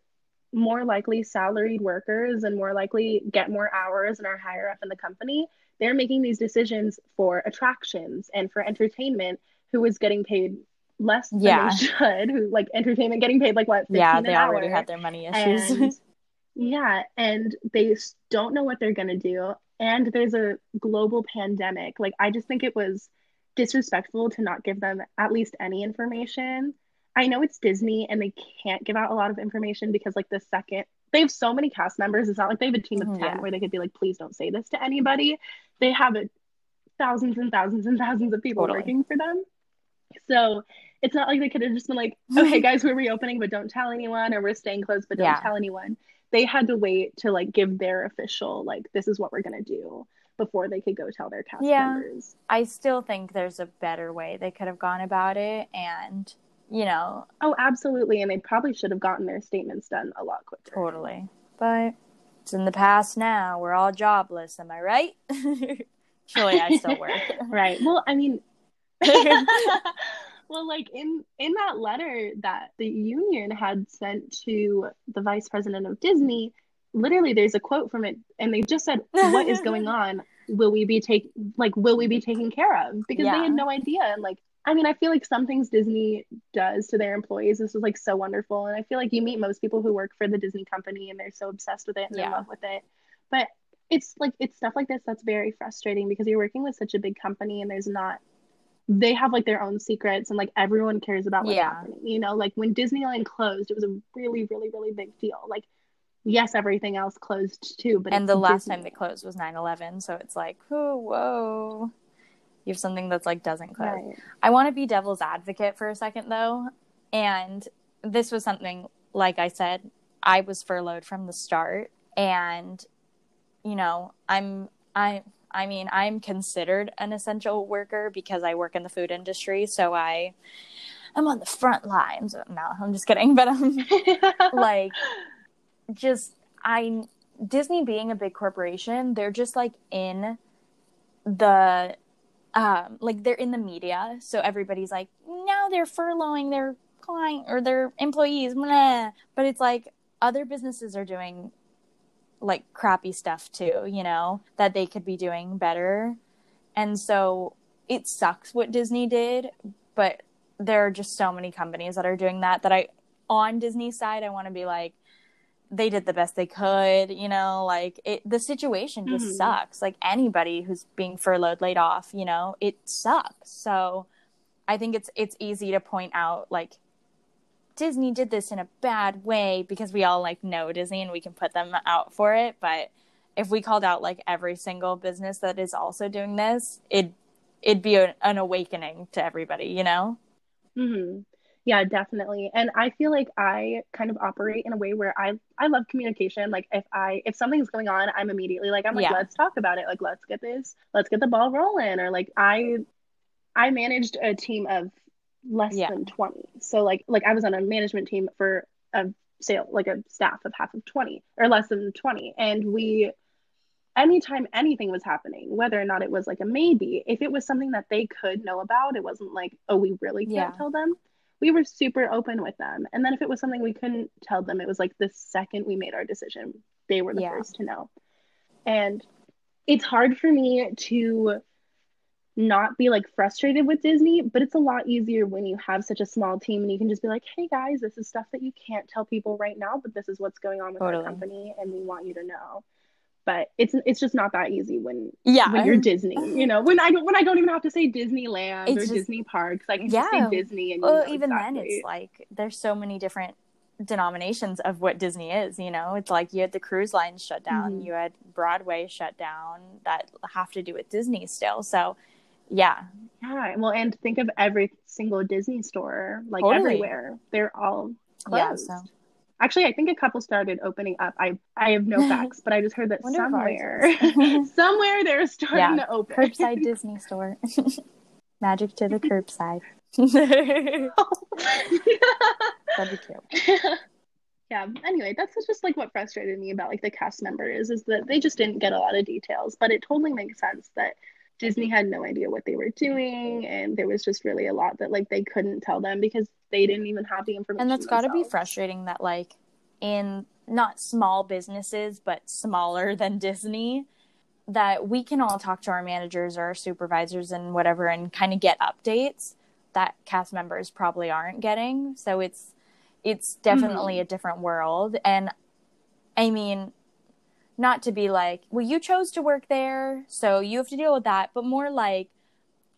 more likely salaried workers and more likely get more hours and are higher up in the company, they're making these decisions for attractions and for entertainment who is getting paid less than yeah. they [LAUGHS] should who like entertainment getting paid like what yeah they already had their money issues [LAUGHS] yeah and they don't know what they're going to do and there's a global pandemic like i just think it was disrespectful to not give them at least any information i know it's disney and they can't give out a lot of information because like the second they have so many cast members. It's not like they have a team of mm, 10 yeah. where they could be like, please don't say this to anybody. They have a, thousands and thousands and thousands of people totally. working for them. So it's not like they could have just been like, [LAUGHS] okay, guys, we're reopening, but don't tell anyone, or we're staying closed, but don't yeah. tell anyone. They had to wait to like give their official, like, this is what we're going to do before they could go tell their cast yeah, members. I still think there's a better way they could have gone about it. And you know. Oh, absolutely. And they probably should have gotten their statements done a lot quicker. Totally. But it's in the past now. We're all jobless. Am I right? [LAUGHS] Surely I still work. [LAUGHS] right. Well, I mean, [LAUGHS] well, like in in that letter that the union had sent to the vice president of Disney, literally there's a quote from it, and they just said, "What is going [LAUGHS] on? Will we be take like Will we be taken care of?" Because yeah. they had no idea, and like I mean, I feel like some things Disney does to their employees this is like so wonderful. And I feel like you meet most people who work for the Disney company and they're so obsessed with it and yeah. in love with it. But it's like it's stuff like this that's very frustrating because you're working with such a big company and there's not they have like their own secrets and like everyone cares about what's yeah. happening. You know, like when Disneyland closed, it was a really, really, really big deal. Like yes, everything else closed too, but and the last Disney. time they closed was 9-11, so it's like, oh, whoa you have something that's like doesn't close. Right. I want to be devil's advocate for a second though. And this was something, like I said, I was furloughed from the start. And, you know, I'm, I, I mean, I'm considered an essential worker because I work in the food industry. So I, I'm on the front lines. No, I'm just kidding. But I'm [LAUGHS] like, just, I, Disney being a big corporation, they're just like in the um, like they're in the media, so everybody's like, now they're furloughing their client or their employees, blah. but it's like other businesses are doing like crappy stuff too, you know, that they could be doing better. And so it sucks what Disney did, but there are just so many companies that are doing that that I on Disney side I want to be like they did the best they could, you know, like it the situation just mm-hmm. sucks. Like anybody who's being furloughed, laid off, you know, it sucks. So I think it's it's easy to point out like Disney did this in a bad way because we all like know Disney and we can put them out for it, but if we called out like every single business that is also doing this, it it'd be a, an awakening to everybody, you know? Mhm yeah definitely. And i feel like i kind of operate in a way where i i love communication. Like if i if something's going on i'm immediately like i'm like yeah. let's talk about it. Like let's get this let's get the ball rolling. Or like i i managed a team of less yeah. than 20 so like like i was on a management team for a sale like a staff of half of 20 or less than 20 and we anytime anything was happening whether or not it was like a maybe if it was something that they could know about it wasn't like oh we really can't yeah. tell them we were super open with them. And then if it was something we couldn't tell them, it was like the second we made our decision, they were the yeah. first to know. And it's hard for me to not be like frustrated with Disney, but it's a lot easier when you have such a small team and you can just be like, hey guys, this is stuff that you can't tell people right now, but this is what's going on with totally. our company and we want you to know but it's it's just not that easy when yeah when you're Disney. [SIGHS] You know, when I don't when I don't even have to say Disneyland it's or just, Disney parks, I can yeah. say Disney. And well, even exactly. then, it's like there's so many different denominations of what Disney is. You know, it's like you had the cruise lines shut down, mm-hmm. you had Broadway shut down that have to do with Disney still. So, yeah, yeah. Well, and think of every single Disney store, like totally. everywhere, they're all closed. Yeah, so Actually, I think a couple started opening up. I I have no [LAUGHS] facts, but I just heard that somewhere, [LAUGHS] somewhere they're starting yeah, to open. Curbside [LAUGHS] Disney store. Magic to the curbside. That'd be cute. Yeah. Anyway, that's just like what frustrated me about like the cast members is that they just didn't get a lot of details, but it totally makes sense that Disney had no idea what they were doing, and there was just really a lot that like they couldn't tell them because they didn't even have the information. And that's got to be frustrating that like in not small businesses but smaller [LAUGHS] than Disney that we can all talk to our managers or our supervisors and whatever and kind of get updates that cast members probably aren't getting. So it's it's definitely mm-hmm. a different world and I mean not to be like, well, you chose to work there, so you have to deal with that, but more like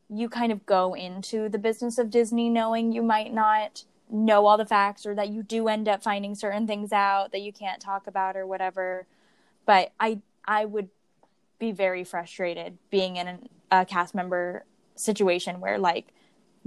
you kind of go into the business of Disney knowing you might not know all the facts or that you do end up finding certain things out that you can't talk about or whatever. But I I would be very frustrated being in a cast member situation where like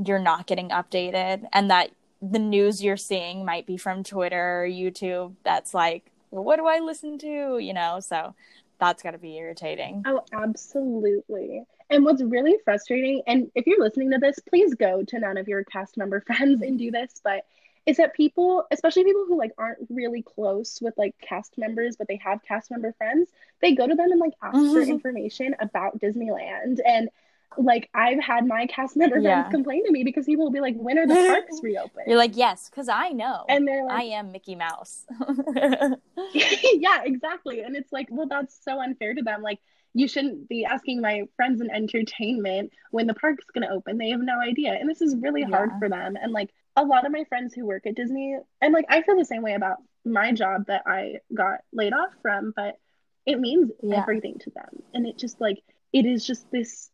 you're not getting updated and that the news you're seeing might be from Twitter or YouTube that's like what do I listen to? You know, so that's got to be irritating. Oh, absolutely. And what's really frustrating, and if you're listening to this, please go to none of your cast member [LAUGHS] friends and do this, but is that people, especially people who like aren't really close with like cast members, but they have cast member friends, they go to them and like ask mm-hmm. for information about Disneyland. And like I've had my cast member yeah. friends complain to me because people will be like, "When are the [LAUGHS] parks reopened?" You're like, "Yes, because I know." And they're like, "I am Mickey Mouse." [LAUGHS] [LAUGHS] yeah, exactly. And it's like, well, that's so unfair to them. Like, you shouldn't be asking my friends in entertainment when the park's going to open. They have no idea, and this is really hard for them. And like a lot of my friends who work at Disney, and like I feel the same way about my job that I got laid off from, but it means yeah. everything to them, and it just like it is just this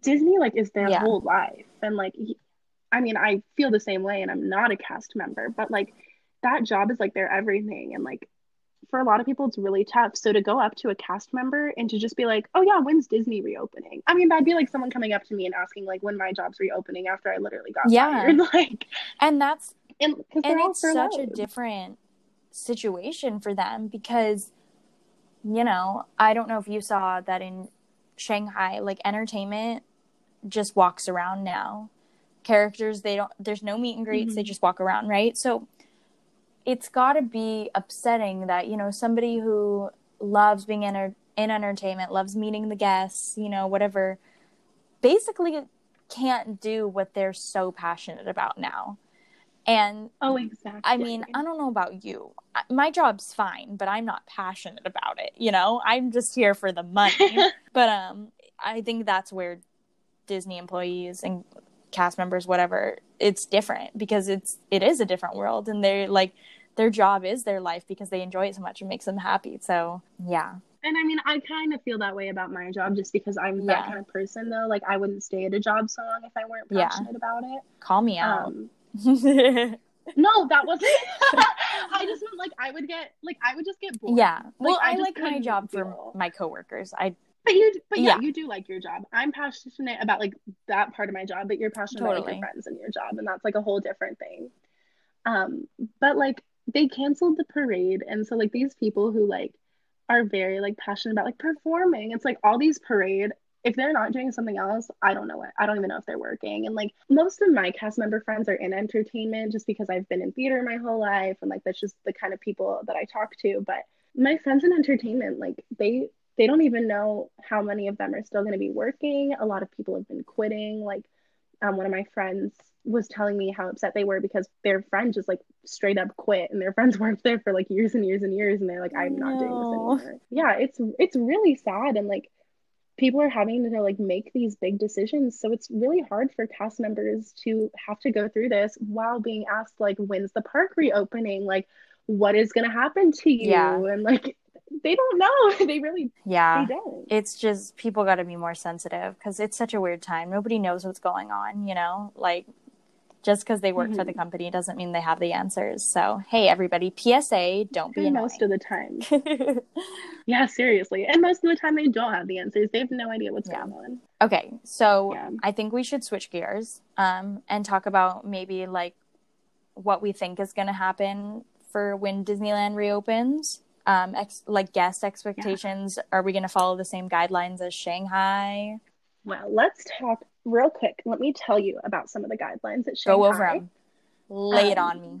Disney like is their yeah. whole life. And like I mean, I feel the same way and I'm not a cast member, but like that job is like their everything and like for a lot of people it's really tough. So to go up to a cast member and to just be like, "Oh yeah, when's Disney reopening?" I mean, that'd be like someone coming up to me and asking like when my job's reopening after I literally got yeah. fired. [LAUGHS] Like, and that's and, and it's such a different situation for them because you know, I don't know if you saw that in Shanghai, like entertainment just walks around now. Characters, they don't, there's no meet and greets, mm-hmm. they just walk around, right? So it's got to be upsetting that, you know, somebody who loves being in, in entertainment, loves meeting the guests, you know, whatever, basically can't do what they're so passionate about now. And oh, exactly. I mean, I don't know about you. My job's fine, but I'm not passionate about it. You know, I'm just here for the money. [LAUGHS] but um, I think that's where Disney employees and cast members, whatever, it's different because it's it is a different world, and they're like their job is their life because they enjoy it so much and makes them happy. So yeah. And I mean, I kind of feel that way about my job just because I'm yeah. that kind of person, though. Like, I wouldn't stay at a job so long if I weren't passionate yeah. about it. Call me out. Um, [LAUGHS] no, that wasn't. [LAUGHS] I just meant like I would get like I would just get bored. Yeah. Well, I, I like my job for my coworkers. I. But you, but yeah, yeah, you do like your job. I'm passionate about like that part of my job, but you're passionate totally. about like, your friends and your job, and that's like a whole different thing. Um, but like they canceled the parade, and so like these people who like are very like passionate about like performing. It's like all these parade if they're not doing something else, I don't know what. I don't even know if they're working. And like most of my cast member friends are in entertainment just because I've been in theater my whole life and like that's just the kind of people that I talk to. But my friends in entertainment, like they they don't even know how many of them are still going to be working. A lot of people have been quitting. Like um, one of my friends was telling me how upset they were because their friend just like straight up quit and their [LAUGHS] friends worked there for like years and years and years and they're like I'm not doing this anymore. Yeah, it's it's really sad and like people are having to like make these big decisions. So it's really hard for cast members to have to go through this while being asked like when's the park reopening? Like what is going to happen to you? Yeah. and like they don't know. [LAUGHS] They really yeah. they don't. It's just people got to be more sensitive because it's such a weird time. Nobody knows what's going on you know? Like just because they work mm-hmm. for the mm-hmm. company doesn't mean they have the answers. So, hey, everybody, PSA, don't be annoying. most of the time. [LAUGHS] yeah, seriously. And most of the time, they don't have the answers. They have no idea what's yeah. going on. Okay, so yeah. I think we should switch gears um, and talk about maybe like what we think is going to happen for when Disneyland reopens. Um, ex- like guest expectations. Yeah. Are we going to follow the same guidelines as Shanghai? Well, let's talk real quick, let me tell you about some of the guidelines at Shanghai. Go over them. Lay it um, on me.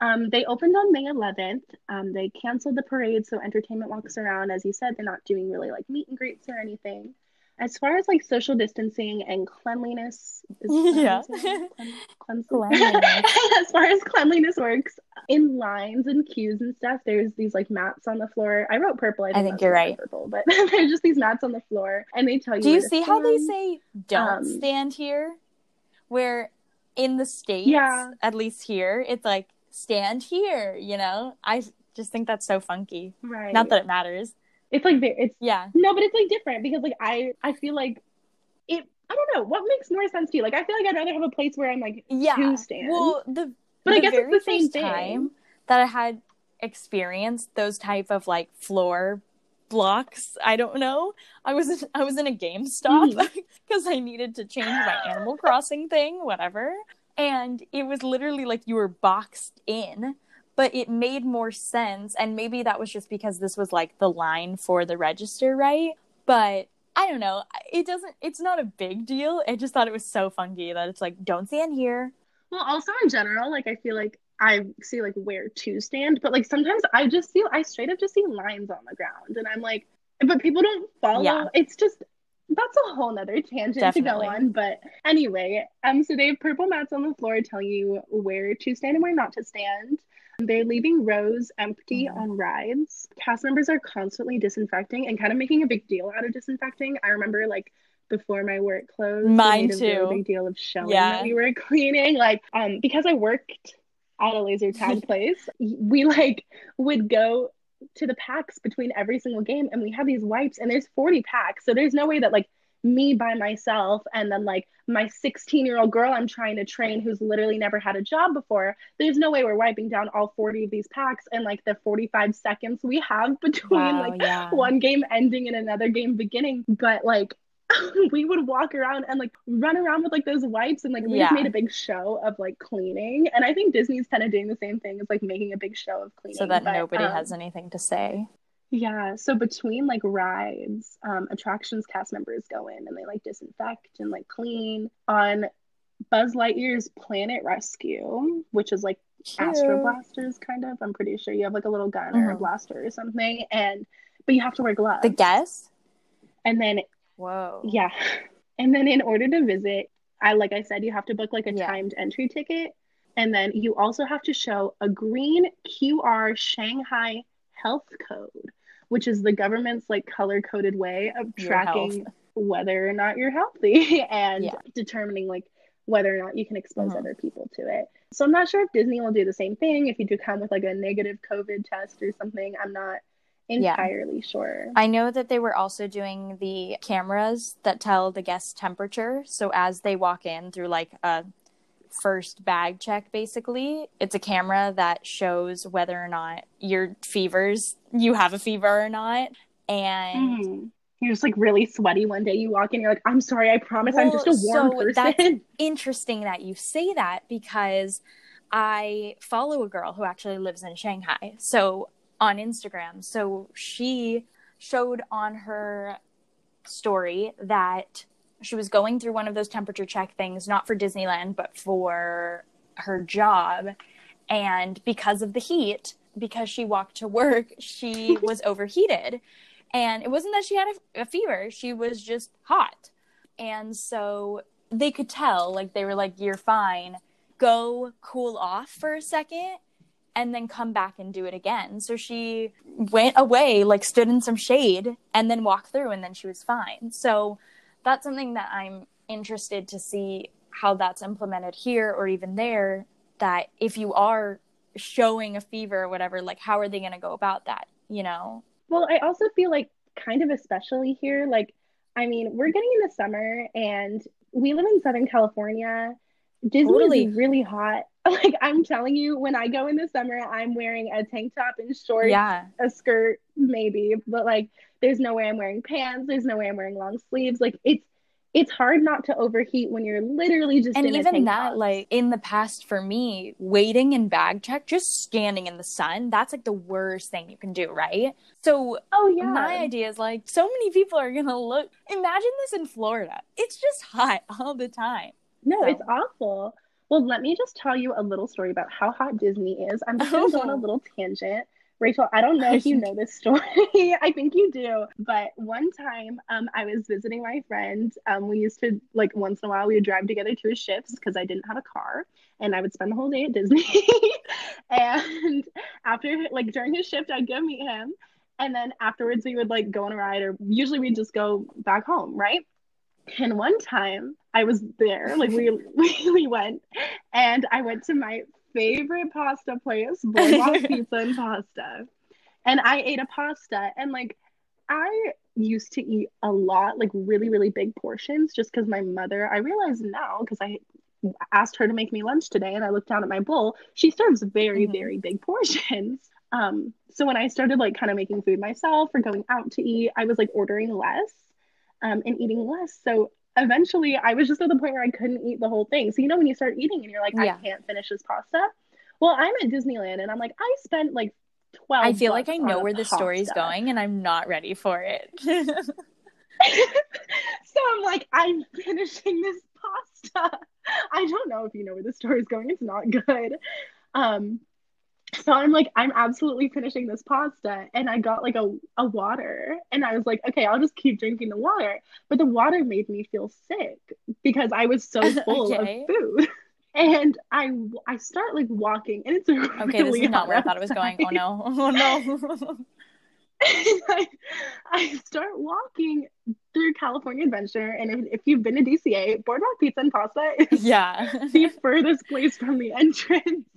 Um, they opened on May 11th. Um, they canceled the parade, so entertainment walks around. As you said, they're not doing really like meet and greets or anything as far as like social distancing and cleanliness, [LAUGHS] yeah, cleanliness. [LAUGHS] [LAUGHS] as far as cleanliness works, in lines and queues and stuff, there's these like mats on the floor. I wrote purple. I, I think you're right. Purple, but there's just these mats on the floor, and they tell you. Do you see how they say "don't um, stand here"? Where in the states, yeah, at least here, it's like stand here. You know, I just think that's so funky. Right. Not that it matters. It's like it's yeah. No, but it's like different because like I I feel like it. I don't know what makes more sense to you. Like I feel like I'd rather have a place where I'm like yeah. two stand. Well, the but the I guess it's the same thing. that I had experienced those type of like floor blocks. I don't know. I was [LAUGHS] I was in a GameStop because mm-hmm. [LAUGHS] I needed to change my Animal Crossing thing, whatever. And it was literally like you were boxed in but it made more sense and maybe that was just because this was like the line for the register right but i don't know it doesn't it's not a big deal i just thought it was so funky that it's like don't stand here well also in general like i feel like i see like where to stand but like sometimes i just see i straight up just see lines on the ground and i'm like but people don't follow yeah. it's just that's a whole nother tangent Definitely. to go on. But anyway, um, so they have purple mats on the floor telling you where to stand and where not to stand. They're leaving rows empty mm. on rides. Cast members are constantly disinfecting and kind of making a big deal out of disinfecting. I remember like before my work closed, mine made too. A really big deal of showing yeah. that we were [LAUGHS] cleaning. Like, um, because I worked at a laser tag [LAUGHS] place, we like would go to the packs between every single game and we have these wipes and there's 40 packs. So there's no way that like me by myself and then like my 16 year old girl I'm trying to train who's literally never had a job before, there's no way we're wiping down all 40 of these packs in like the 45 seconds we have between wow, like yeah. one game ending and another game beginning. But like [LAUGHS] we would walk around and like run around with like those wipes and like we yeah. just made a big show of like cleaning. And I think Disney's kind of doing the same thing as like making a big show of cleaning. So that but, nobody um, has anything to say. Yeah. So between like rides, um, attractions cast members go in and they like disinfect and like clean on Buzz Lightyear's Planet Rescue, which is like Cute. Astro Blasters kind of. I'm pretty sure you have like a little gun mm-hmm. or a mm-hmm. blaster or something. And but you have to wear gloves. The guess? And then Whoa. Yeah. [LAUGHS] And then in order to visit, I like I said, you have to book like a yeah. timed entry ticket. And then you also have to show a green QR Shanghai health code, which is the government's like color coded way of tracking whether or not you're healthy [LAUGHS] and yeah. determining like whether or not you can expose mm-hmm. other people to it. So I'm not sure if Disney will do the same thing. If you do come with like a negative COVID test or something, I'm not entirely yeah. sure. I know that they were also doing the cameras that tell the guest temperature. So as they walk in through like a first bag check basically, it's a camera that shows whether or not your fevers you have a fever or not. And mm-hmm. You're just like really sweaty one day. You walk in, you're like, I'm sorry, I promise well, I'm just a warm so person. That's [LAUGHS] interesting that you say that because I follow a girl who actually lives in Shanghai. So on Instagram. So she showed on her story that she was going through one of those temperature check things, not for Disneyland, but for her job. And because of the heat, because she walked to work, she [LAUGHS] was overheated. And it wasn't that she had a, a, fever, she was just hot. And so they could tell, like, they were like, You're fine. Go cool off for a second and then come back and do it again. So she went away, like stood in some shade and then walked through and then she was fine. So that's something that I'm interested to see how that's implemented here or even there that if you are showing a fever or whatever, like how are they going to go about that, you know? Well, I also feel like kind of especially here like I mean, we're getting in the summer and we live in Southern California. Disney totally. is really hot [LAUGHS] like I'm telling you, when I go in the summer, I'm wearing a tank top and shorts, yeah. a skirt, maybe, but like there's no way I'm wearing pants. There's no way I'm wearing long sleeves. Like it's it's hard not to overheat when you're literally just and even that top. like in the past for me waiting in bag check just standing in the sun that's like the worst thing you can do right so oh yeah my idea is like so many people are gonna look imagine this in florida it's just hot [LAUGHS] all the time no so. it's awful well, let me just tell you a little story about how hot Disney is. I'm just going on a oh. little tangent. Rachel, I don't know if you [LAUGHS] know this story. [LAUGHS] I think you do. But one time, um, I was visiting my friend. Um, we used to like once in a while we would drive together to his shifts because I didn't have a car, and I would spend the whole day at Disney. [LAUGHS] and after like during his shift, I'd go meet him, and then afterwards we would like go on a ride, or usually we'd just go back home, right? And one time I was there, like we we, we went, and I went to my favorite pasta place, [LAUGHS] Boardwalk Pizza and Pasta, and I ate a pasta, and like I used to eat a lot, like really really big portions, just because my mother. I realize now because I asked her to make me lunch today, and I looked down at my bowl. She serves very mm-hmm. very big portions. [LAUGHS] Um, so when I started like kind of making food myself or going out to eat, I was like ordering less um, and eating less. So eventually I was just at the point where I couldn't eat the whole thing. So you know when you start eating and you're like, yeah. I can't finish this pasta. Well, I'm at Disneyland and I'm like, I spent like twelve. I feel like I know where the story's going and I'm not ready for it. [LAUGHS] [LAUGHS] so I'm like, I'm finishing this pasta. I don't know if you know where the story's going. It's not good. Um, [LAUGHS] so I'm like, I'm absolutely finishing this pasta. And I got like a, a water. And I was like, okay, I'll just keep drinking the water. But the water made me feel sick because I was so [LAUGHS] full okay. of food. [LAUGHS] And I I start like walking and it's a Okay, really this is not where I thought it was going. Oh no. Oh no. I, I start walking through California Adventure, and if, if, you've been to DCA, Boardwalk Pizza and Pasta is yeah. the furthest place from the entrance.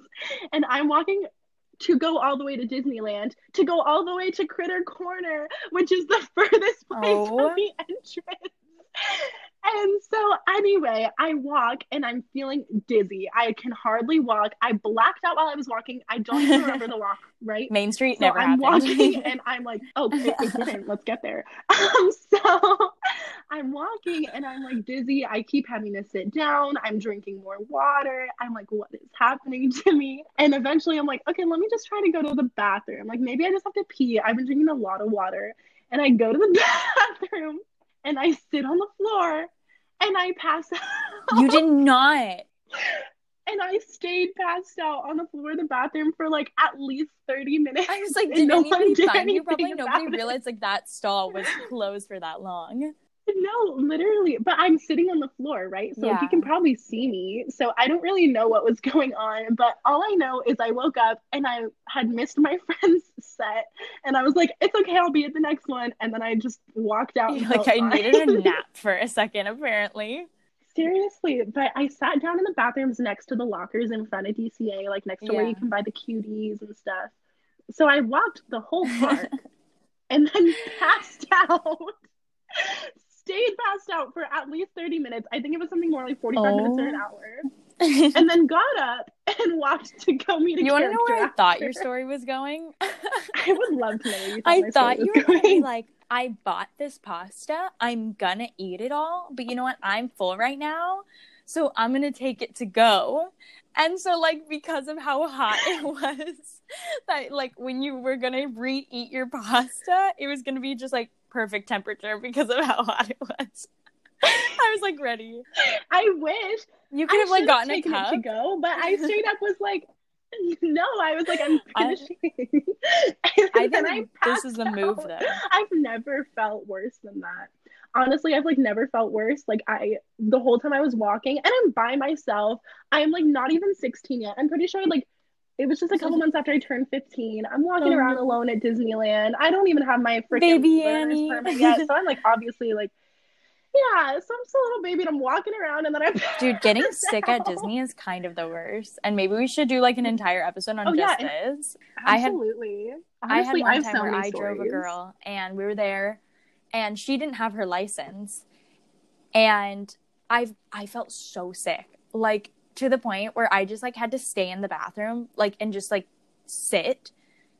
And I'm walking to go all the way to Disneyland, to go all the way to Critter Country, which is the [LAUGHS] furthest place oh. from the entrance. And so, anyway, I walk and I'm feeling dizzy. I can hardly walk. I blacked out while I was walking. I don't even remember the walk, [LAUGHS] right? Main Street so never I'm happened. walking [LAUGHS] and I'm like, oh, it, it didn't. Let's get there. [LAUGHS] Um, so I'm walking and I'm like dizzy. I keep having to sit down. I'm drinking more water. I'm like, what is happening to me? And eventually I'm like, okay, let me just try to go to the bathroom. Like, maybe I just have to pee. I've been drinking a lot of water. And I go to the bathroom and I sit on the floor and I pass out. You did [LAUGHS] not. and I stayed passed out on the floor of the bathroom for like at least 30 minutes. I was like, did no anybody did find you? Probably nobody realized like that stall was closed for that long. No, literally. But I'm sitting on the floor, right? So yeah. you can probably see me. So I don't really know what was [LAUGHS] going on. But all I know is I woke up and I had missed my [LAUGHS] friend's set. And I was like, it's okay, I'll be at the next one. And then I just walked out. [LAUGHS] like, I needed a nap for a second, apparently. Seriously, but I sat down in the bathrooms next to the lockers in front of DCA, like next to yeah. where you can buy the cuties and stuff. So I walked the whole park and then passed out stayed passed out for at least 30 minutes. I think it was something more like 45 oh. minutes or an hour. and then got up and [LAUGHS] walked to go meet a You want to know where after. I thought your story was going? [LAUGHS] I would love to know. I thought you were going. like, I bought this pasta. I'm gonna eat it all, but you know what? I'm full right now, so I'm gonna take it to go. And so, like, because of how hot it [LAUGHS] was, that like when you were gonna re-eat your pasta, it was gonna be just like perfect temperature because of how [LAUGHS] hot it was. I was like ready. I wish you could have like gotten a cup to go, but I [LAUGHS] straight up was like, no. I was like, I'm finishing. I, [LAUGHS] I think I this is the move though. I've never felt worse than that. Honestly, I've like never felt worse. Like I, the whole time I was walking, and I'm by myself. I'm like not even 16 yet. I'm pretty sure like it was just a couple months after I turned 15. I'm walking oh. around alone at Disneyland. I don't even have my freaking baby Annie permit yet. So I'm like, [LAUGHS] obviously, like, yeah, so I'm still a little baby and I'm walking around and then I'm. [LAUGHS] Dude, getting sick at Disney is kind of the worst. And maybe we should do like an entire episode on oh, just yeah, this. Absolutely. I had, Honestly, I had one time so where I stories. drove a girl and we were there and she didn't have her license. And I've I felt so sick. Like to the point where I just like had to stay in the bathroom, like and just like sit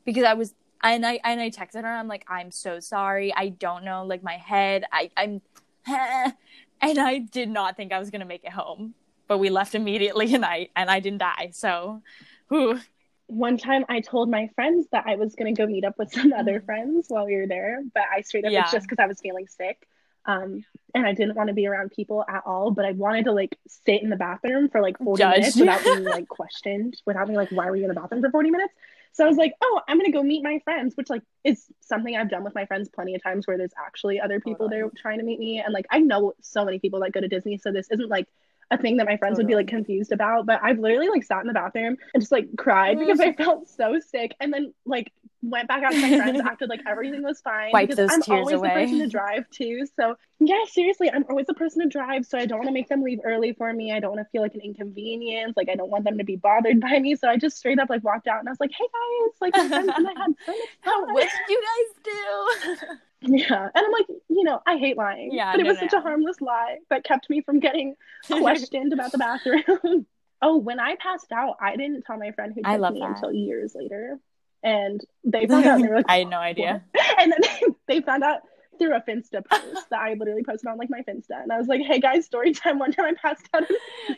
because I was and I and I texted her. I'm like, I'm so sorry. I don't know, like my head. I I'm, [LAUGHS] and I did not think I was gonna make it home, but we left immediately, and I and I didn't die. So, whew. One time, I told my friends that I was gonna go meet up with some other mm-hmm. friends while we were there, but I straight up yeah. it's just because I was feeling sick. Um, and I didn't want to be around people at all, but I wanted to like sit in the bathroom for like 40 Judge. minutes without being [LAUGHS] like questioned, without being like, why were you in the bathroom for 40 minutes? So I was like, oh, I'm gonna go meet my friends, which like is something I've done with my friends plenty of times where there's actually other people there trying to meet me. And like I know so many people that go to Disney, so this isn't like a thing that my friends would be uh-huh. like confused about. But I've literally like sat in the bathroom and just like cried because I mm. felt so sick. And then like went back out to my friends, [LAUGHS] acted like everything was fine. Wipe because I'm tears always away. the person to drive too. So yeah, seriously, I'm always the person to drive. So I don't want to make them leave early for me. I don't want to feel like an inconvenience. Like I don't want them to be bothered by me. So I just straight up like walked out and I was like, hey guys, like my friends and I had so much fun. [LAUGHS] what did you guys do? [LAUGHS] Yeah. And I'm like, you know, I hate lying. Yeah. But it was no, such no. a harmless lie that kept me from getting [LAUGHS] questioned about the bathroom. [LAUGHS] oh, when I passed out, I didn't tell my friend who took me that. until years later and they found out. They were like, I had no idea. What? [LAUGHS] And then they, they found out through a Finsta post that I literally posted on like my Finsta, and I was like, "Hey guys, story time." One time I passed out.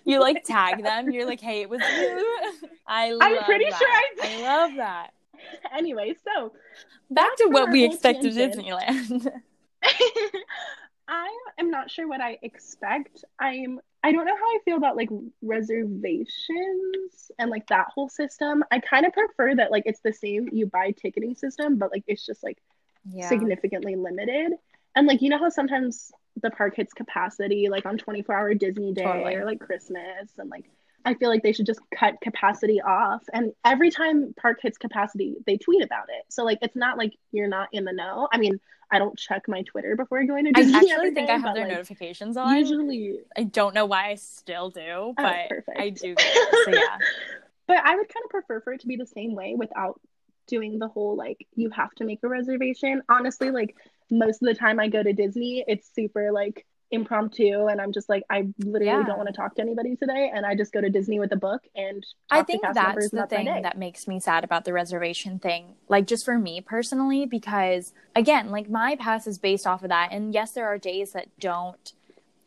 You like tag them. You're like, "Hey, it was you." I. I'm pretty that. sure I. Did. I love that. [LAUGHS] Anyway, so back to what we expect of Disneyland. [LAUGHS] [LAUGHS] I am not sure what I expect. I'm I don't know how I feel about like reservations and like that whole system. I kind of prefer that like it's the same you buy ticketing system, but like it's just like yeah. significantly limited. And like you know how sometimes the park hits capacity like on 24 hour Disney day totally. or like Christmas and like I feel like they should just cut capacity off. And every time park hits capacity, they tweet about it. So like it's not like you're not in the know. I mean, I don't check my Twitter before going to Disney. I actually think day, I have their like, notifications on. Usually, I don't know why I still do, oh, but oh, I do. so yeah. [LAUGHS] but I would kind of prefer for it to be the same way without doing the whole like you have to make a reservation. Honestly, like most of the time I go to Disney, it's super like impromptu and I'm just like I literally yeah. don't want to talk to anybody today and I just go to Disney with a book and I think that's the thing that makes me sad about the reservation thing like just for me personally because again like my pass is based off of that and yes there are days that don't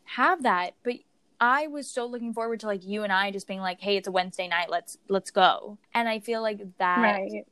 have that but I was so looking forward to like you and I just being like hey it's a Wednesday night let's let's go and I feel like that right.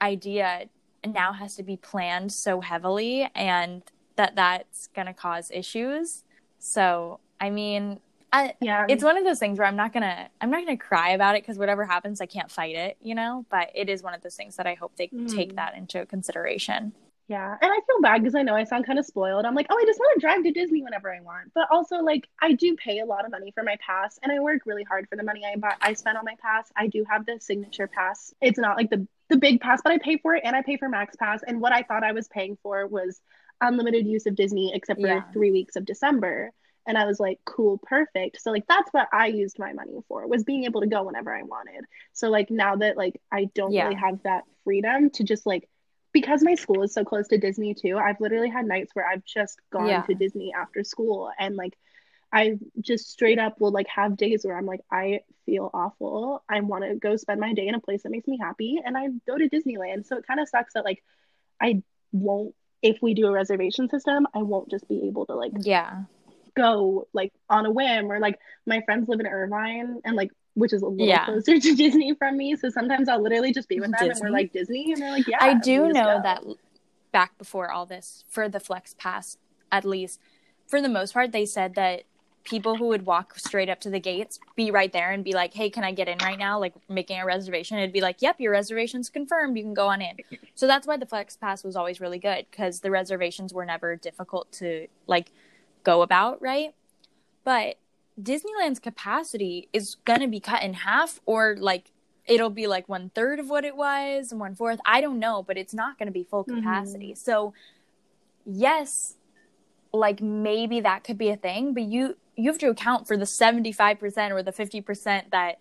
idea now has to be planned so heavily and that that's going to cause issues so, I mean, I, yeah, it's one of those things where I'm not gonna I'm not gonna cry about it because whatever happens, I can't fight it, you know. But it is one of those things that I hope they mm. take that into consideration. Yeah, and I feel bad because I know I sound kind of spoiled. I'm like, oh, I just want to drive to Disney whenever I want, but also like I do pay a lot of money for my pass, and I work really hard for the money I buy. I spend on my pass. I do have the signature pass. It's not like the the big pass, but I pay for it, and I pay for Max Pass. And what I thought I was paying for was unlimited use of Disney except for yeah. three weeks of December. And I was like, cool, perfect. So like that's what I used my money for was being able to go whenever I wanted. So like now that like I don't yeah. really have that freedom to just like because my school is so close to Disney too, I've literally had nights where I've just gone yeah. to Disney after school and like I just straight up will like have days where I'm like, I feel awful. I want to go spend my day in a place that makes me happy. And I go to Disneyland. So it kind of sucks that like I won't if we do a reservation system, I won't just be able to like yeah go like on a whim or like my friends live in Irvine and like which is a little yeah. closer to [LAUGHS] Disney from me. So sometimes I'll literally just be with them Disney? and we're like Disney and they're like, Yeah. I do know go. that back before all this, for the Flex Pass, at least, for the most part, they said that people who would walk straight up to the gates be right there and be like, Hey, can I get in right now? Like making a reservation. It'd be like, Yep, your reservation's confirmed. You can go on in. So that's why the Flex Pass was always really good because the reservations were never difficult to like go about, right? But Disneyland's capacity is going to be cut in half or like it'll be like one third of what it was and one fourth. I don't know, but it's not going to be full mm-hmm. capacity. Mm-hmm. So, yes, like maybe that could be a thing, but you you have to account for the 75% or the 50% that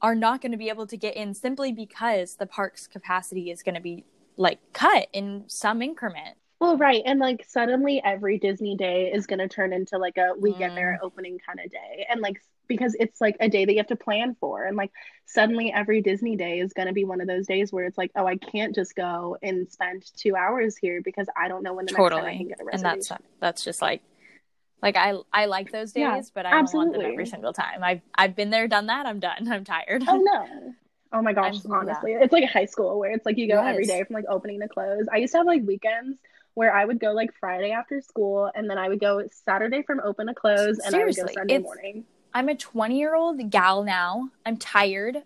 are not going to be able to get in simply because the park's capacity is going to be like cut in some increment. Well, right. And like suddenly every Disney day is going to turn into like a weekend mm. there opening kind of day. And like, because it's like a day that you have to plan for. And like, suddenly every Disney day is going to be one of those days where it's like, oh, I can't just go and spend two hours here because I don't know when the totally. next time I can get a reservation. And that's, that's just like, like I, I like those days, yeah, but I don't want them every single time. I've, I've been there, done that. I'm done. [LAUGHS] I'm tired. Oh no. Oh my gosh, I'm, honestly. Yeah. It's like high school where it's like you go yes. every day from like opening to close. I used to have like weekends where I would go like Friday after school and then I would go Saturday from open to close and Seriously, I would go Sunday morning. I'm a 20 year old gal now. I'm tired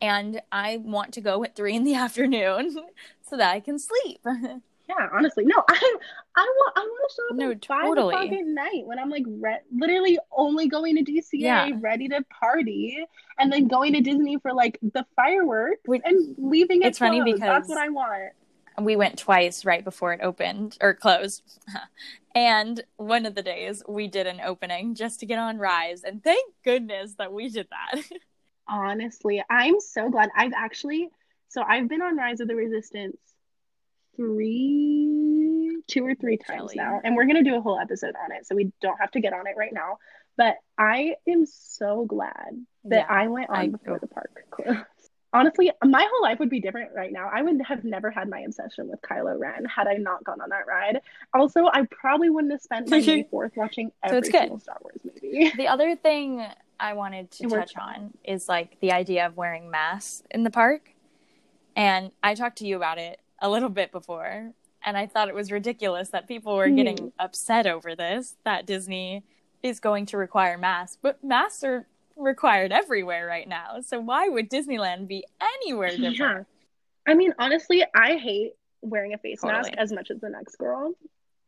and I want to go at three in the [LAUGHS] afternoon so that I can sleep. [LAUGHS] yeah, honestly, no, [LAUGHS] I I want I want to show up no, at five totally. o'clock at night when I'm like re- literally only going to DCA, yeah. ready to party, and then going to Disney for like the fireworks Which, and leaving. It's funny because that's what I want we went twice right before it opened or closed. [LAUGHS] and one of the days we did an opening just to get on Rise. And thank goodness that we did that. [LAUGHS] Honestly, I'm so glad. I've actually, so I've been on Rise of the Resistance three, two or three times now. And we're going to do a whole episode on it. So we don't have to get on it right now. But I am so glad that yeah, I went on I, before the park closed. [LAUGHS] honestly, my whole life would be different right now. I would have never had my obsession with Kylo Ren had I not gone on that ride. Also, I probably wouldn't have spent my [LAUGHS] May 4th watching every so single Star Wars movie. [LAUGHS] The other thing I wanted to touch on is like the idea of wearing masks in the park. And I talked to you about it a little bit before, and I thought it was ridiculous that people were getting mm. upset over this, that Disney is going to require masks, but masks are required everywhere right now. So why would Disneyland be anywhere different? Yeah. I mean, honestly, I hate wearing a face totally. mask as much as the next girl.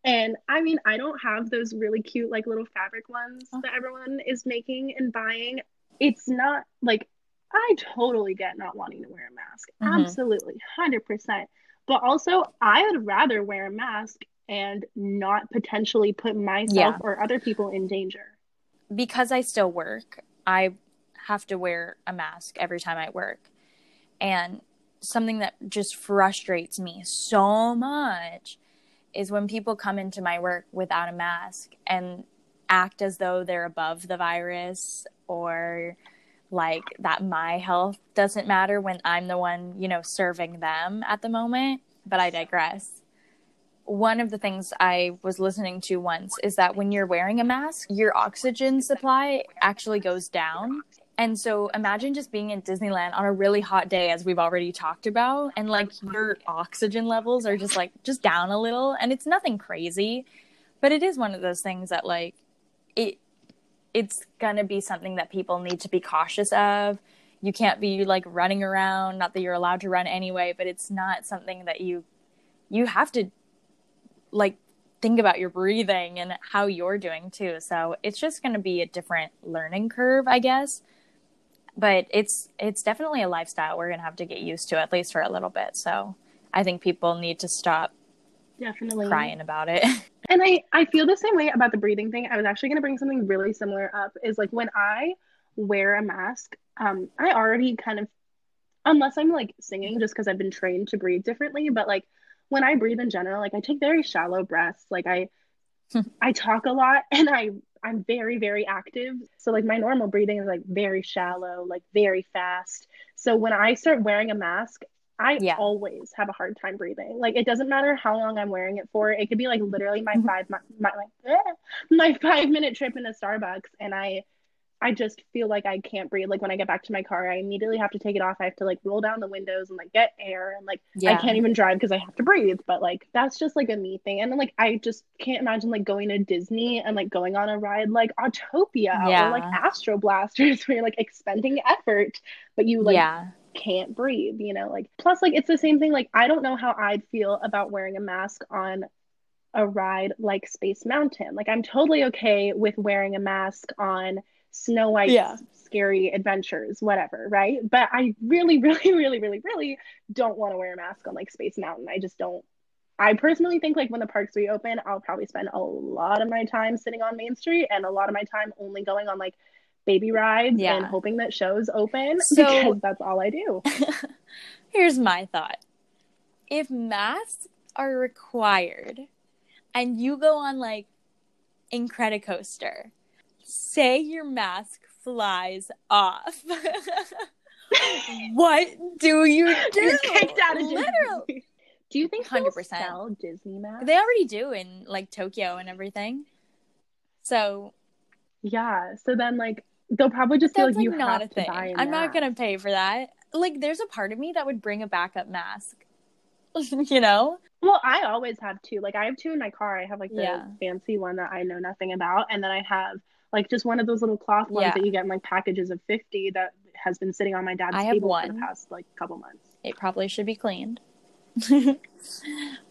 And I mean, I don't have those really cute, like little fabric ones oh. that everyone is making and buying. It's not like I totally get not wanting to wear a mask. Mm-hmm. Absolutely, 100%. But also, I would rather wear a mask and not potentially put myself yeah. or other people in danger. Because I still work, I have to wear a mask every time I work. And something that just frustrates me so much is when people come into my work without a mask and act as though they're above the virus or like that my health doesn't matter when I'm the one, you know, serving them at the moment. But I digress. One of the things I was listening to once is that when you're wearing a mask, your oxygen supply actually goes down. And so imagine just being in Disneyland on a really hot day, as we've already talked about, and like your oxygen levels are just like just down a little. And it's nothing crazy, but it is one of those things that like it it's gonna be something that people need to be cautious of. You can't be like running around, not that you're allowed to run anyway, but it's not something that you you have to like think about your breathing and how you're doing too. So it's just going to be a different learning curve, I guess but it's it's definitely a lifestyle we're gonna have to get used to at least for a little bit. So I think people need to stop definitely crying about it. [LAUGHS] and I I feel the same way about the breathing thing. I was actually gonna bring something really similar up. Is like when I wear a mask, um, I already kind of unless I'm like singing just because I've been trained to breathe differently, but like when I breathe in general, like I take very shallow breaths. Like I [LAUGHS] I talk a lot and I I'm very, very active. So like my normal breathing is like very shallow, like very fast. So when I start wearing a mask, I yeah. always have a hard time breathing. Like it doesn't matter how long I'm wearing it for. It could be like literally my mm-hmm. five my, my like eh, my [LAUGHS] five minute trip into Starbucks, and I I just feel like I can't breathe. Like when I get back to my car, I immediately have to take it off. I have to like roll down the windows and like get air and like yeah. I can't even drive because I have to breathe. But like that's just like a me thing. And then like I just can't imagine like going to Disney and like going on a ride like Autopia yeah. or like Astro Blasters [LAUGHS] where you're like expending effort, but you like yeah. Can't breathe, you know? Like plus like it's the same thing. Like I don't know how I'd feel about wearing a mask on a ride like Space Mountain. Like I'm totally okay with wearing a mask on Snow White yeah. scary adventures, whatever, right? But I really, [LAUGHS] really, really, really, really don't want to wear a mask on like Space Mountain. I just don't. I personally think like when the parks reopen, I'll probably spend a lot of my time sitting on Main Street and a lot of my time only going on like baby rides yeah. and hoping that shows open so, [LAUGHS] because that's all I do. [LAUGHS] here's my thought. If masks are required and you go on like Incredicoaster say your mask flies off. [LAUGHS] what do you do? You're kicked out of Literally. Do you think 100% sell Disney masks? They already do in like Tokyo and everything. So yeah, so then like they'll probably just feel like, like you not a thing. I'm mask. not gonna pay for that. Like, there's a part of me that would bring a backup mask. [LAUGHS] you know? Well, I always have two. Like, I have two in my car. I have like the yeah. fancy one that I know nothing about, and then I have like just one of those little cloth ones yeah. that you get in like packages of 50 that has been sitting on my dad's I table for the past like couple months. It probably should be cleaned. [LAUGHS]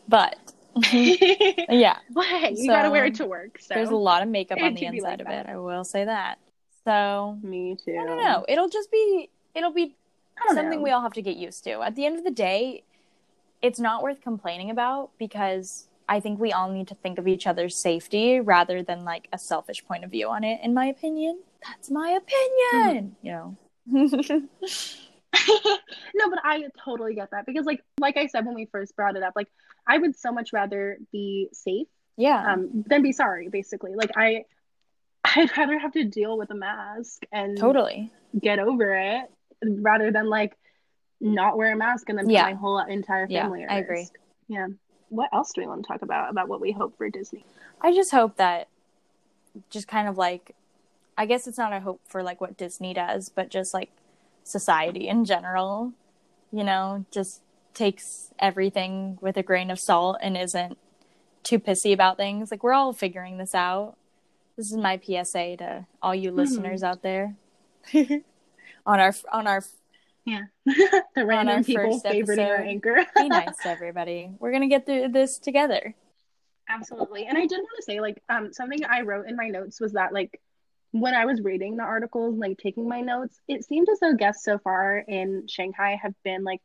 but [LAUGHS] yeah. Hey, you so, gotta wear it to work. So there's a lot of makeup on the inside like of it. I will say that. So me too. I don't know. It'll just be it'll be something know. we all have to get used to. At the end of the day, it's not worth complaining about because I think we all need to think of each other's safety rather than like a selfish point of view on it, in my opinion. That's my opinion, mm-hmm. [LAUGHS] you know. [LAUGHS] no, but I totally get that because like like I said when we first brought it up, like I would so much rather be safe yeah um than be sorry basically. Like I [LAUGHS] I'd rather have to deal with a mask and totally get over it rather than like not wear a mask and then yeah. my whole entire family yeah, I agree. Yeah what else do we want to talk about about what we hope for Disney? I just hope that just kind of like I guess it's not a hope for like what Disney does, but just like society in general, you know, just takes everything with a grain of salt and isn't too pissy about things. Like we're all figuring this out. This is my PSA to all you mm-hmm. listeners out there. [LAUGHS] on our on our yeah [LAUGHS] the random people favoriting our anchor. [LAUGHS] be nice to everybody. We're gonna get through this together. Absolutely, and I did want to say like um something I wrote in my notes was that like when I was reading the articles, like taking my notes, it seemed as though guests so far in Shanghai have been like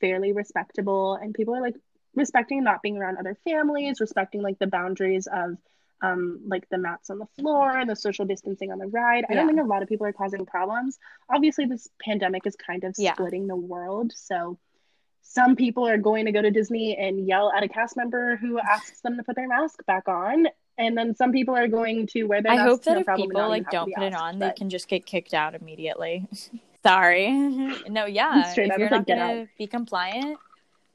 fairly respectable and people are like respecting not being around other families, respecting like the boundaries of um like the mats on the floor, and the social distancing on the ride. I don't think a lot of people are causing problems. Obviously this pandemic is kind of yeah. splitting the world, so some people are going to go to Disney and yell at a cast member who asks them to put their mask back on and then some people are going to wear their. I hope that no if people like don't put asked, it on, but... they can just get kicked out immediately. [LAUGHS] Sorry, [LAUGHS] no, yeah. Straight if you're not gonna be compliant,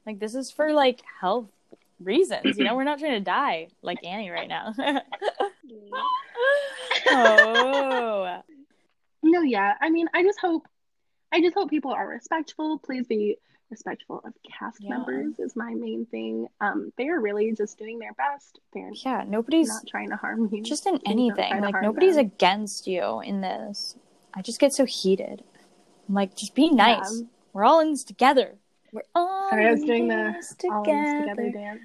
like this is for like health reasons. You know, [CLEARS THROAT] we're not trying to die like Annie right now. oh. [LAUGHS] No, yeah. I mean, I just hope, I just hope people are respectful. Please be respectful of cast yeah. members is my main thing. Um, they are really just doing their best. They're yeah, nobody's not trying to harm you. Just in anything, like nobody's them. against you in this. I just get so heated. I'm like, just be nice. Yeah. We're all in this together. We're all Sorry, I was doing the together. all together dance.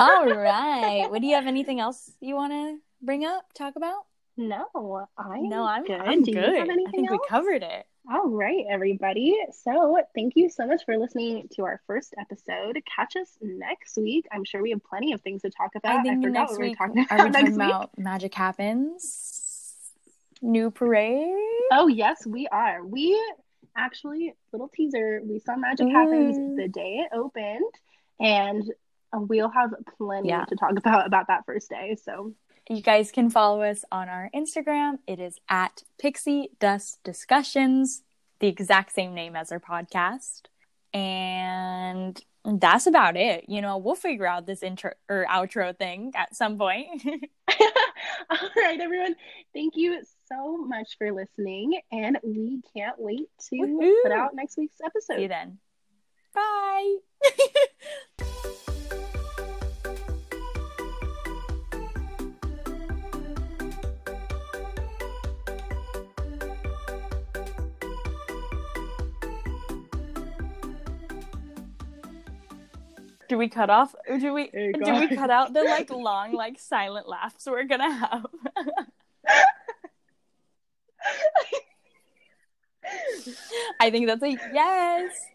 all right. What do you have? Anything else you want to bring up? Talk about? No, I no, I'm good. I'm Do good. I think else? we covered it. All right, everybody. So thank you so much for listening to our first episode. Catch us next week. I'm sure we have plenty of things to talk about. I think I next week, we're talking about. Are we [LAUGHS] talking about Magic Happens? New parade? Oh yes, we are. We actually little teaser. We saw Magic mm. Happens the day it opened, and we'll have plenty yeah. to talk about about that first day. So you guys can follow us on our Instagram. It is at Pixie Dust Discussions, the exact same name as our podcast. And that's about it. You know, we'll figure out this intro or outro thing at some point. [LAUGHS] [LAUGHS] All right, everyone. Thank you so much for listening. And we can't wait to Woo-hoo. put out next week's episode. See you then. Bye. [LAUGHS] do we cut off do we do we cut out the like [LAUGHS] long like silent laughs we're gonna have [LAUGHS] i think that's a yes